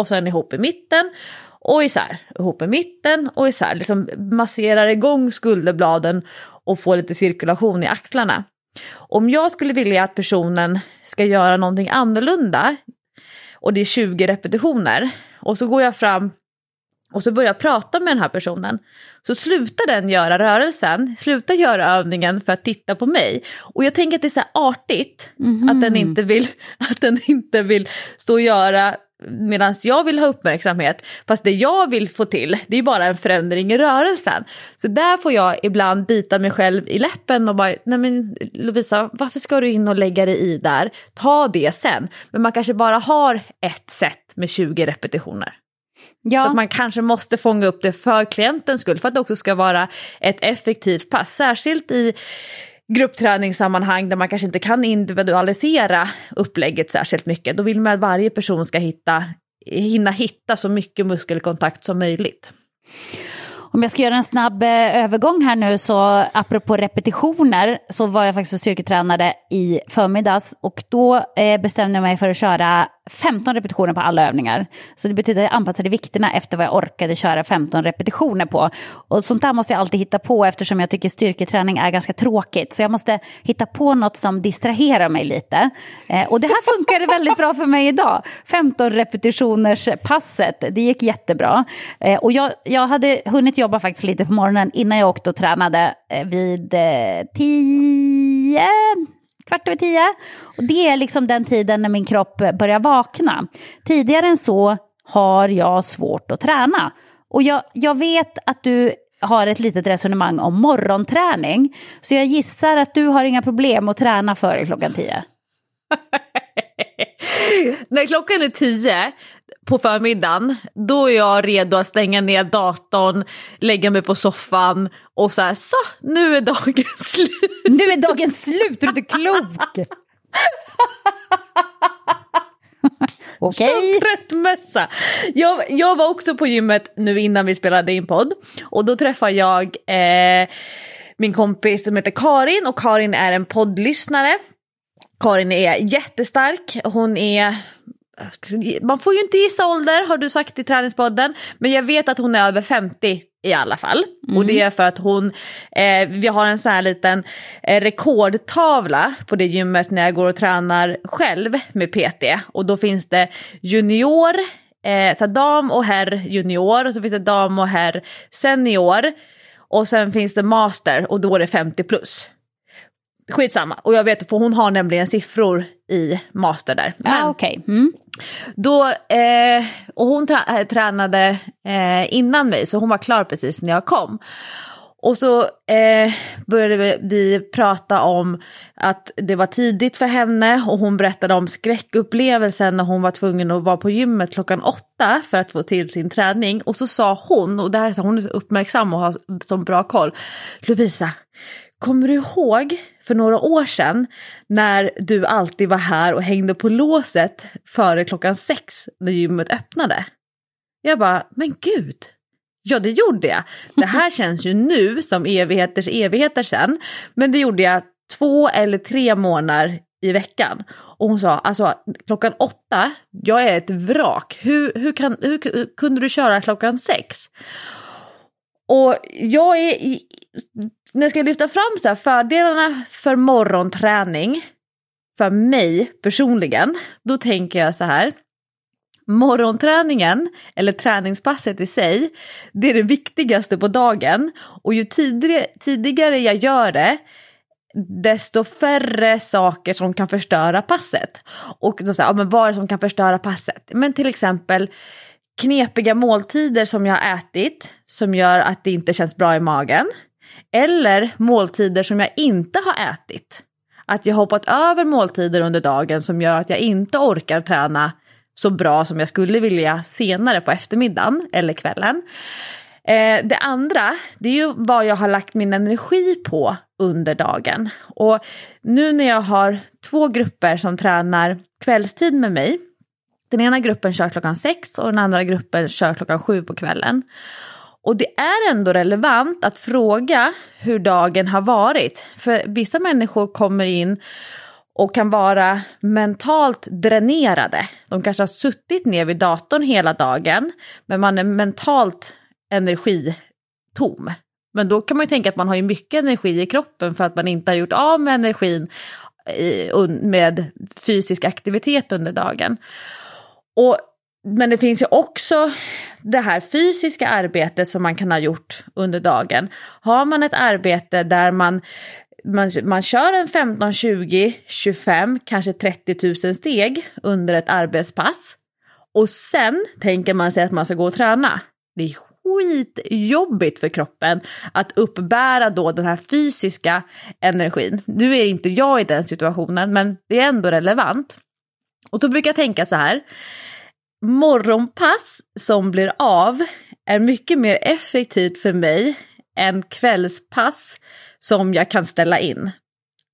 och sen ihop i mitten och isär, ihop i mitten och isär. Liksom masserar igång skulderbladen och får lite cirkulation i axlarna. Om jag skulle vilja att personen ska göra någonting annorlunda och det är 20 repetitioner och så går jag fram och så börjar jag prata med den här personen. Så slutar den göra rörelsen, slutar göra övningen för att titta på mig. Och jag tänker att det är så här artigt mm -hmm. att, den inte vill, att den inte vill stå och göra medan jag vill ha uppmärksamhet. Fast det jag vill få till det är bara en förändring i rörelsen. Så där får jag ibland bita mig själv i läppen och bara, nej men Lovisa varför ska du in och lägga dig i där? Ta det sen. Men man kanske bara har ett set med 20 repetitioner. Ja. Så att man kanske måste fånga upp det för klientens skull för att det också ska vara ett effektivt pass. Särskilt i gruppträningssammanhang där man kanske inte kan individualisera upplägget särskilt mycket. Då vill man att varje person ska hitta, hinna hitta så mycket muskelkontakt som möjligt. Om jag ska göra en snabb eh, övergång här nu så apropå repetitioner så var jag faktiskt styrketränare i förmiddags och då eh, bestämde jag mig för att köra 15 repetitioner på alla övningar. Så det betyder att jag anpassade vikterna efter vad jag orkade köra 15 repetitioner på. Och sånt där måste jag alltid hitta på eftersom jag tycker styrketräning är ganska tråkigt. Så jag måste hitta på något som distraherar mig lite. Eh, och det här funkade väldigt bra för mig idag. 15 repetitioners passet, det gick jättebra. Eh, och jag, jag hade hunnit jobba jobbade faktiskt lite på morgonen innan jag åkte och tränade eh, vid eh, tio, 10 kvart över tio. Och det är liksom den tiden när min kropp börjar vakna. Tidigare än så har jag svårt att träna. Och jag, jag vet att du har ett litet resonemang om morgonträning. Så jag gissar att du har inga problem att träna före klockan tio. När klockan är tio på förmiddagen, då är jag redo att stänga ner datorn, lägga mig på soffan och så här, så nu är dagen slut. Nu är dagen slut, är du inte klok? Okej. Okay. Så trött Jag, jag var också på gymmet nu innan vi spelade in podd och då träffade jag eh, min kompis som heter Karin och Karin är en poddlyssnare. Karin är jättestark, hon är man får ju inte gissa ålder har du sagt i träningspodden. Men jag vet att hon är över 50 i alla fall. Mm. Och det är för att hon, eh, vi har en sån här liten eh, rekordtavla på det gymmet när jag går och tränar själv med PT. Och då finns det junior, eh, så dam och herr junior och så finns det dam och herr senior. Och sen finns det master och då är det 50 plus. Skitsamma, och jag vet för hon har nämligen siffror i master där. Men, ah, okay. Mm. Då, eh, och hon tra eh, tränade eh, innan mig så hon var klar precis när jag kom. Och så eh, började vi prata om att det var tidigt för henne och hon berättade om skräckupplevelsen när hon var tvungen att vara på gymmet klockan åtta för att få till sin träning. Och så sa hon, och det här hon är så uppmärksam och har så bra koll, Lovisa, Kommer du ihåg för några år sedan när du alltid var här och hängde på låset före klockan sex när gymmet öppnade? Jag bara, men gud, ja det gjorde jag. Det här känns ju nu som evigheters evigheter sen, men det gjorde jag två eller tre månader i veckan. Och hon sa, alltså klockan åtta, jag är ett vrak, hur, hur, kan, hur kunde du köra klockan sex? Och jag är, när jag ska lyfta fram så här, fördelarna för morgonträning, för mig personligen, då tänker jag så här. Morgonträningen, eller träningspasset i sig, det är det viktigaste på dagen. Och ju tidigare, tidigare jag gör det, desto färre saker som kan förstöra passet. Och då säger ja, men vad är det som kan förstöra passet? Men till exempel knepiga måltider som jag har ätit som gör att det inte känns bra i magen. Eller måltider som jag inte har ätit. Att jag hoppat över måltider under dagen som gör att jag inte orkar träna så bra som jag skulle vilja senare på eftermiddagen eller kvällen. Eh, det andra, det är ju vad jag har lagt min energi på under dagen. Och nu när jag har två grupper som tränar kvällstid med mig den ena gruppen kör klockan sex och den andra gruppen kör klockan sju på kvällen. Och det är ändå relevant att fråga hur dagen har varit. För vissa människor kommer in och kan vara mentalt dränerade. De kanske har suttit ner vid datorn hela dagen men man är mentalt energitom. Men då kan man ju tänka att man har ju mycket energi i kroppen för att man inte har gjort av med energin eh, med fysisk aktivitet under dagen. Och, men det finns ju också det här fysiska arbetet som man kan ha gjort under dagen. Har man ett arbete där man man, man kör en 15, 20, 25, kanske 30 000 steg under ett arbetspass. Och sen tänker man sig att man ska gå och träna. Det är skitjobbigt för kroppen att uppbära då den här fysiska energin. Nu är inte jag i den situationen men det är ändå relevant. Och då brukar jag tänka så här morgonpass som blir av är mycket mer effektivt för mig än kvällspass som jag kan ställa in.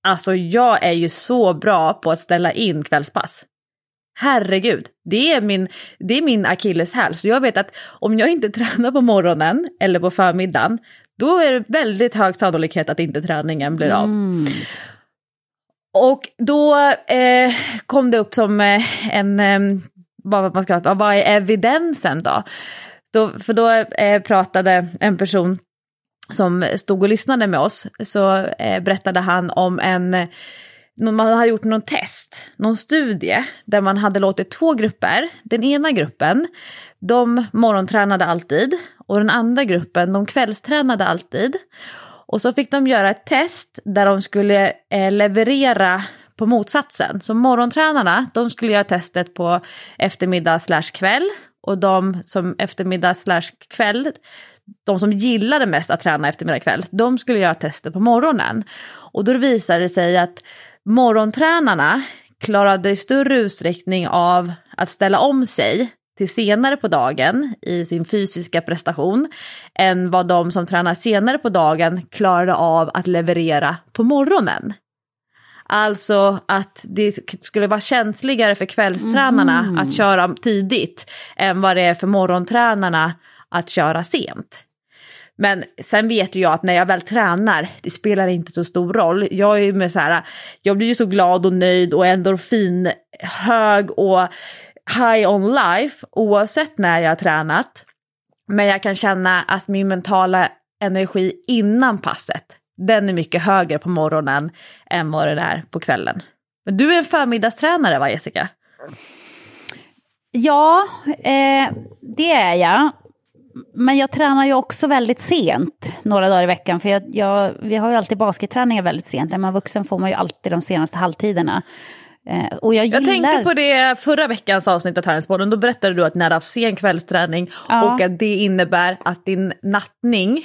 Alltså jag är ju så bra på att ställa in kvällspass. Herregud, det är min, det är min akilleshäl. Så jag vet att om jag inte tränar på morgonen eller på förmiddagen, då är det väldigt hög sannolikhet att inte träningen blir av. Mm. Och då eh, kom det upp som eh, bara eh, vad, man ska, vad är evidensen då? då för då eh, pratade en person som stod och lyssnade med oss, så eh, berättade han om en man hade gjort någon test, någon studie där man hade låtit två grupper, den ena gruppen, de morgontränade alltid och den andra gruppen, de kvällstränade alltid. Och så fick de göra ett test där de skulle eh, leverera på motsatsen. Så morgontränarna, de skulle göra testet på eftermiddag slash kväll och de som eftermiddag slash kväll, de som gillade mest att träna eftermiddag kväll, de skulle göra testet på morgonen. Och då visade det sig att morgontränarna klarade i större utsträckning av att ställa om sig till senare på dagen i sin fysiska prestation än vad de som tränar senare på dagen klarade av att leverera på morgonen. Alltså att det skulle vara känsligare för kvällstränarna Mm. att köra tidigt än vad det är för morgontränarna att köra sent. Men sen vet ju jag att när jag väl tränar, det spelar inte så stor roll. Jag är med så här, jag blir ju så glad och nöjd och endorfin hög och high on life oavsett när jag har tränat. Men jag kan känna att min mentala energi innan passet, den är mycket högre på morgonen än vad den är på kvällen. Men du är en förmiddagstränare va Jessica? Ja, eh, det är jag. Men jag tränar ju också väldigt sent, några dagar i veckan. För jag, jag, vi har ju alltid basketträningar väldigt sent. När man är vuxen får man ju alltid de senaste halvtiderna. Eh, och jag, Jag gillar... tänkte på det förra veckans avsnitt av Träningspodden, då berättade du att ni hade haft sen kvällsträning Ja. och att det innebär att din nattning,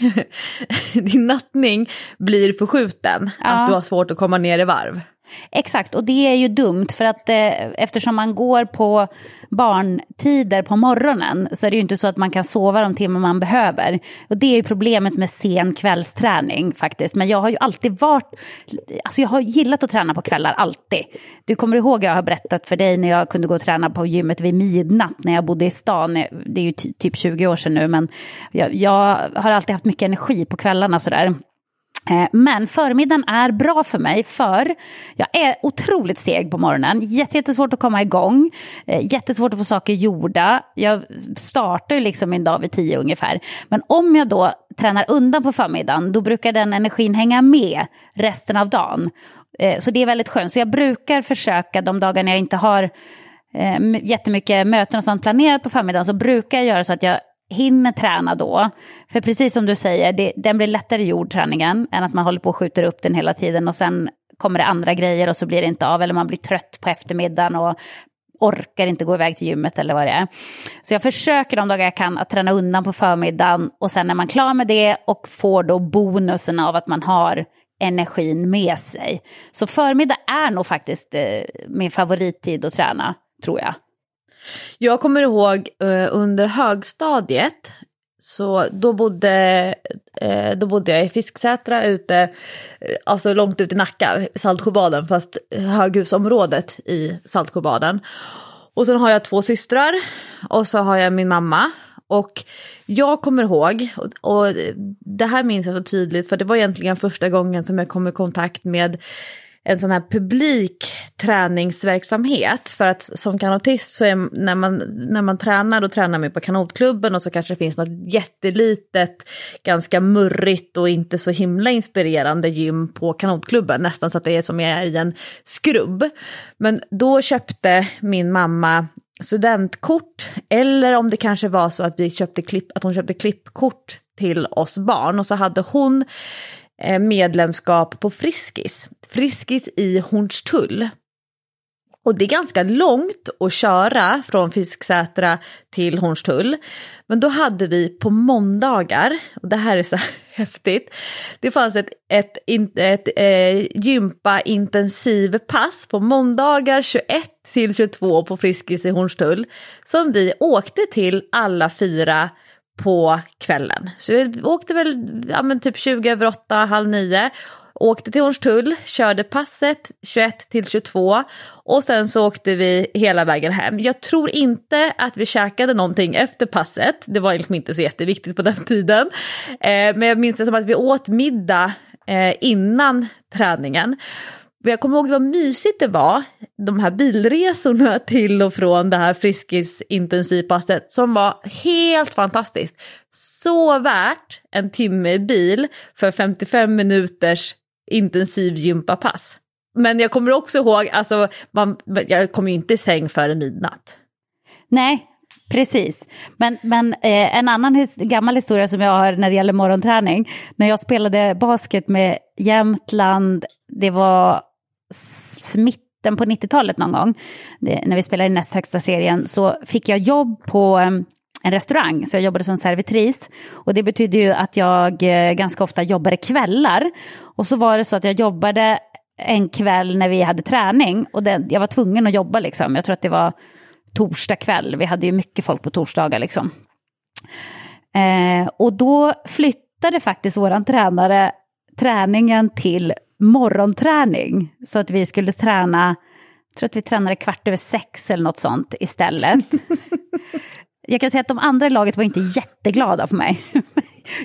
din nattning blir förskjuten, Ja. att du har svårt att komma ner i varv. Exakt, och det är ju dumt för att eh, eftersom man går på barntider på morgonen så är det ju inte så att man kan sova de timmar man behöver. Och det är ju problemet med sen kvällsträning faktiskt. Men jag har ju alltid varit, alltså jag har gillat att träna på kvällar, alltid. Du kommer ihåg jag har berättat för dig när jag kunde gå och träna på gymmet vid midnatt när jag bodde i stan. Det är ju ty- typ 20 år sedan nu men jag, jag har alltid haft mycket energi på kvällarna sådär. Eh, men förmiddagen är bra för mig för jag är otroligt seg på morgonen. Jättesvårt att komma igång. Eh, jättesvårt att få saker gjorda. Jag startar ju liksom min dag vid tio ungefär. Men om jag då tränar undan på förmiddagen då brukar den energin hänga med resten av dagen. Eh, så det är väldigt skönt. Så jag brukar försöka de dagarna jag inte har jättemycket möten och sånt planerat på förmiddagen så brukar jag göra så att jag hinner träna då. För precis som du säger, det, den blir lättare gjord träningen än att man håller på och skjuter upp den hela tiden och sen kommer det andra grejer och så blir det inte av eller man blir trött på eftermiddagen och orkar inte gå iväg till gymmet eller vad det är. Så jag försöker de dagar jag kan att träna undan på förmiddagen och sen är man klar med det och får då bonusen av att man har energin med sig. Så förmiddag är nog faktiskt eh, min favorittid att träna, tror jag. Jag kommer ihåg eh, under högstadiet, så då bodde, eh, då bodde jag i Fisksätra ute, eh, alltså långt ut i Nacka, Saltsjöbaden, fast höghusområdet i Saltsjöbaden. Och sen har jag två systrar och så har jag min mamma. Och jag kommer ihåg, och, och det här minns jag så tydligt för det var egentligen första gången som jag kom i kontakt med en sån här publik träningsverksamhet. För att som kanotist så är när man, när man tränar då tränar man på kanotklubben och så kanske det finns något jättelitet, ganska murrigt och inte så himla inspirerande gym på kanotklubben. Nästan så att det är som jag är i en skrubb. Men då köpte min mamma studentkort eller om det kanske var så att, vi köpte klipp, att hon köpte klippkort till oss barn och så hade hon Eh, medlemskap på Friskis. Friskis i Hornstull. Och det är ganska långt att köra från Fisksätra till Hornstull. Men då hade vi på måndagar, och det här är så häftigt, det fanns ett, ett, ett, ett eh, gympa intensivpass på måndagar 21 till 22 på Friskis i Hornstull som vi åkte till alla fyra på kvällen. Så vi åkte väl ja, men typ 20 över 8, halv 9 åkte till Hornstull, körde passet 21 till 22 och sen så åkte vi hela vägen hem. Jag tror inte att vi käkade någonting efter passet, det var liksom inte så jätteviktigt på den tiden. Eh, men jag minns det som att vi åt middag eh, innan träningen. Men Jag kommer ihåg vad mysigt det var, de här bilresorna till och från det här Friskis-intensivpasset som var helt fantastiskt. Så värt en timme i bil för 55 minuters intensiv gympapass. Men jag kommer också ihåg, alltså, man, jag kom ju inte i säng före midnatt. Nej, Precis. Men, men eh, en annan his gammal historia som jag har när det gäller morgonträning. När jag spelade basket med Jämtland, det var mitten på 90-talet någon gång, det, när vi spelade i näst högsta serien, så fick jag jobb på en restaurang, så jag jobbade som servitris. Och det betydde ju att jag eh, ganska ofta jobbade kvällar. Och så var det så att jag jobbade en kväll när vi hade träning och den, jag var tvungen att jobba liksom. Jag tror att det var torsdag kväll, vi hade ju mycket folk på torsdagar liksom. Eh, och då flyttade faktiskt våran tränare träningen till morgonträning. Så att vi skulle träna, jag tror att vi tränade kvart över sex eller något sånt istället. jag kan säga att de andra i laget var inte jätteglada på mig.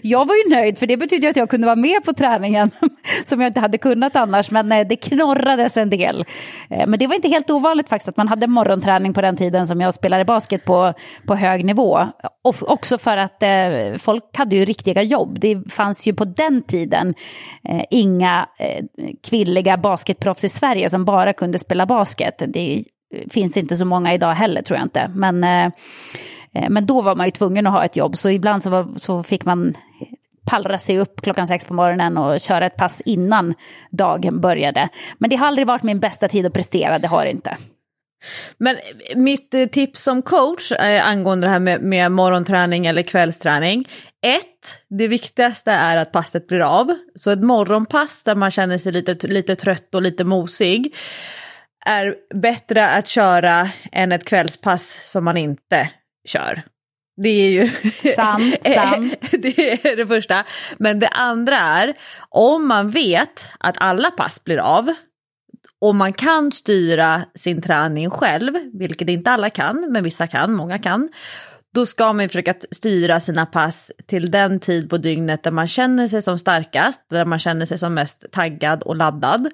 Jag var ju nöjd för det betyder att jag kunde vara med på träningen som jag inte hade kunnat annars. Men eh, det knorrades en del. Eh, men det var inte helt ovanligt faktiskt att man hade morgonträning på den tiden som jag spelade basket på, på hög nivå. Och också för att eh, folk hade ju riktiga jobb. Det fanns ju på den tiden eh, inga eh, kvinnliga basketproffs i Sverige som bara kunde spela basket. Det eh, finns inte så många idag heller tror jag inte. Men Eh, Eh, men då var man ju tvungen att ha ett jobb, så ibland så, var, så fick man pallra sig upp klockan sex på morgonen och köra ett pass innan dagen började. Men det har aldrig varit min bästa tid att prestera, det har det inte. Men mitt eh, tips som coach eh, angående det här med, med morgonträning eller kvällsträning. Ett, det viktigaste är att passet blir av. Så ett morgonpass där man känner sig lite, lite trött och lite mosig är bättre att köra än ett kvällspass som man inte kör. Det är ju sant, sant. det är det första. Men det andra är, om man vet att alla pass blir av och man kan styra sin träning själv, vilket inte alla kan, men vissa kan, många kan, då ska man försöka styra sina pass till den tid på dygnet där man känner sig som starkast, där man känner sig som mest taggad och laddad.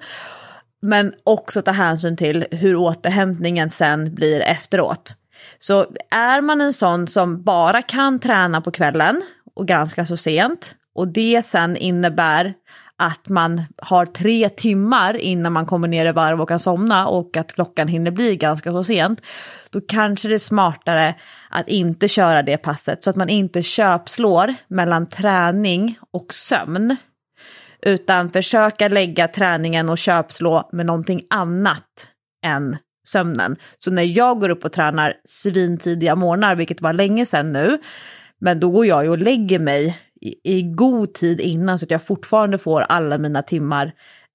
Men också ta hänsyn till hur återhämtningen sen blir efteråt. Så är man en sån som bara kan träna på kvällen och ganska så sent och det sen innebär att man har tre timmar innan man kommer ner i varv och kan somna och att klockan hinner bli ganska så sent, då kanske det är smartare att inte köra det passet så att man inte köpslår mellan träning och sömn. Utan försöka lägga träningen och köpslå med någonting annat än sömnen. Så när jag går upp och tränar svintidiga morgnar, vilket var länge sedan nu, men då går jag ju och lägger mig i, i god tid innan så att jag fortfarande får alla mina timmar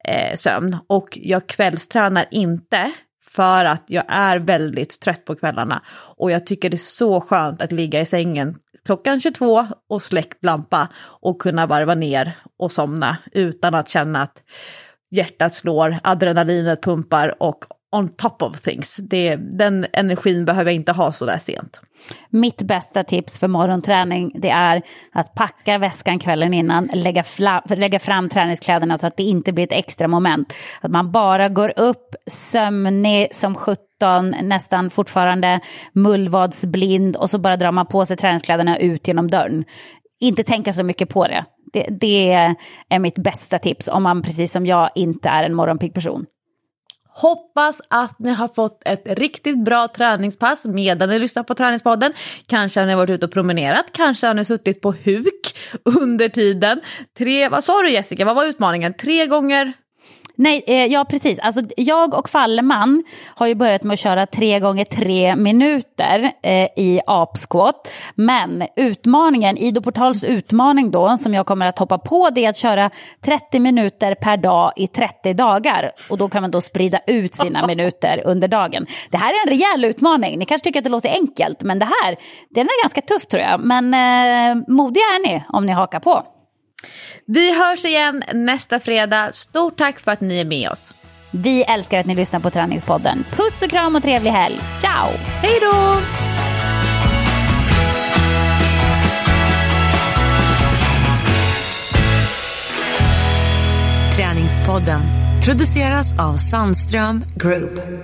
eh, sömn. Och jag kvällstränar inte för att jag är väldigt trött på kvällarna. Och jag tycker det är så skönt att ligga i sängen klockan 22 och släckt lampa och kunna varva ner och somna utan att känna att hjärtat slår, adrenalinet pumpar och on top of things. Det, den energin behöver jag inte ha så där sent. Mitt bästa tips för morgonträning det är att packa väskan kvällen innan, lägga, fla, lägga fram träningskläderna så att det inte blir ett extra moment. Att man bara går upp sömnig som 17, nästan fortfarande mullvadsblind och så bara drar man på sig träningskläderna ut genom dörren. Inte tänka så mycket på det. Det, det är mitt bästa tips om man precis som jag inte är en morgonpigg person. Hoppas att ni har fått ett riktigt bra träningspass medan ni lyssnar på Träningspodden. Kanske har ni varit ute och promenerat, kanske har ni suttit på huk under tiden. Tre, vad sa du Jessica, vad var utmaningen? Tre gånger Nej, eh, ja precis. Alltså, jag och Falleman har ju börjat med att köra tre gånger tre minuter eh, i apsquat. Men utmaningen, Ido Portals utmaning då, som jag kommer att hoppa på, det är att köra 30 minuter per dag i 30 dagar. Och då kan man då sprida ut sina minuter under dagen. Det här är en rejäl utmaning. Ni kanske tycker att det låter enkelt, men det här, den är ganska tuff tror jag. Men eh, modiga är ni om ni hakar på. Vi hörs igen nästa fredag. Stort tack för att ni är med oss. Vi älskar att ni lyssnar på Träningspodden. Puss och kram och trevlig helg. Ciao! Hej då! Träningspodden produceras av Sandström Group.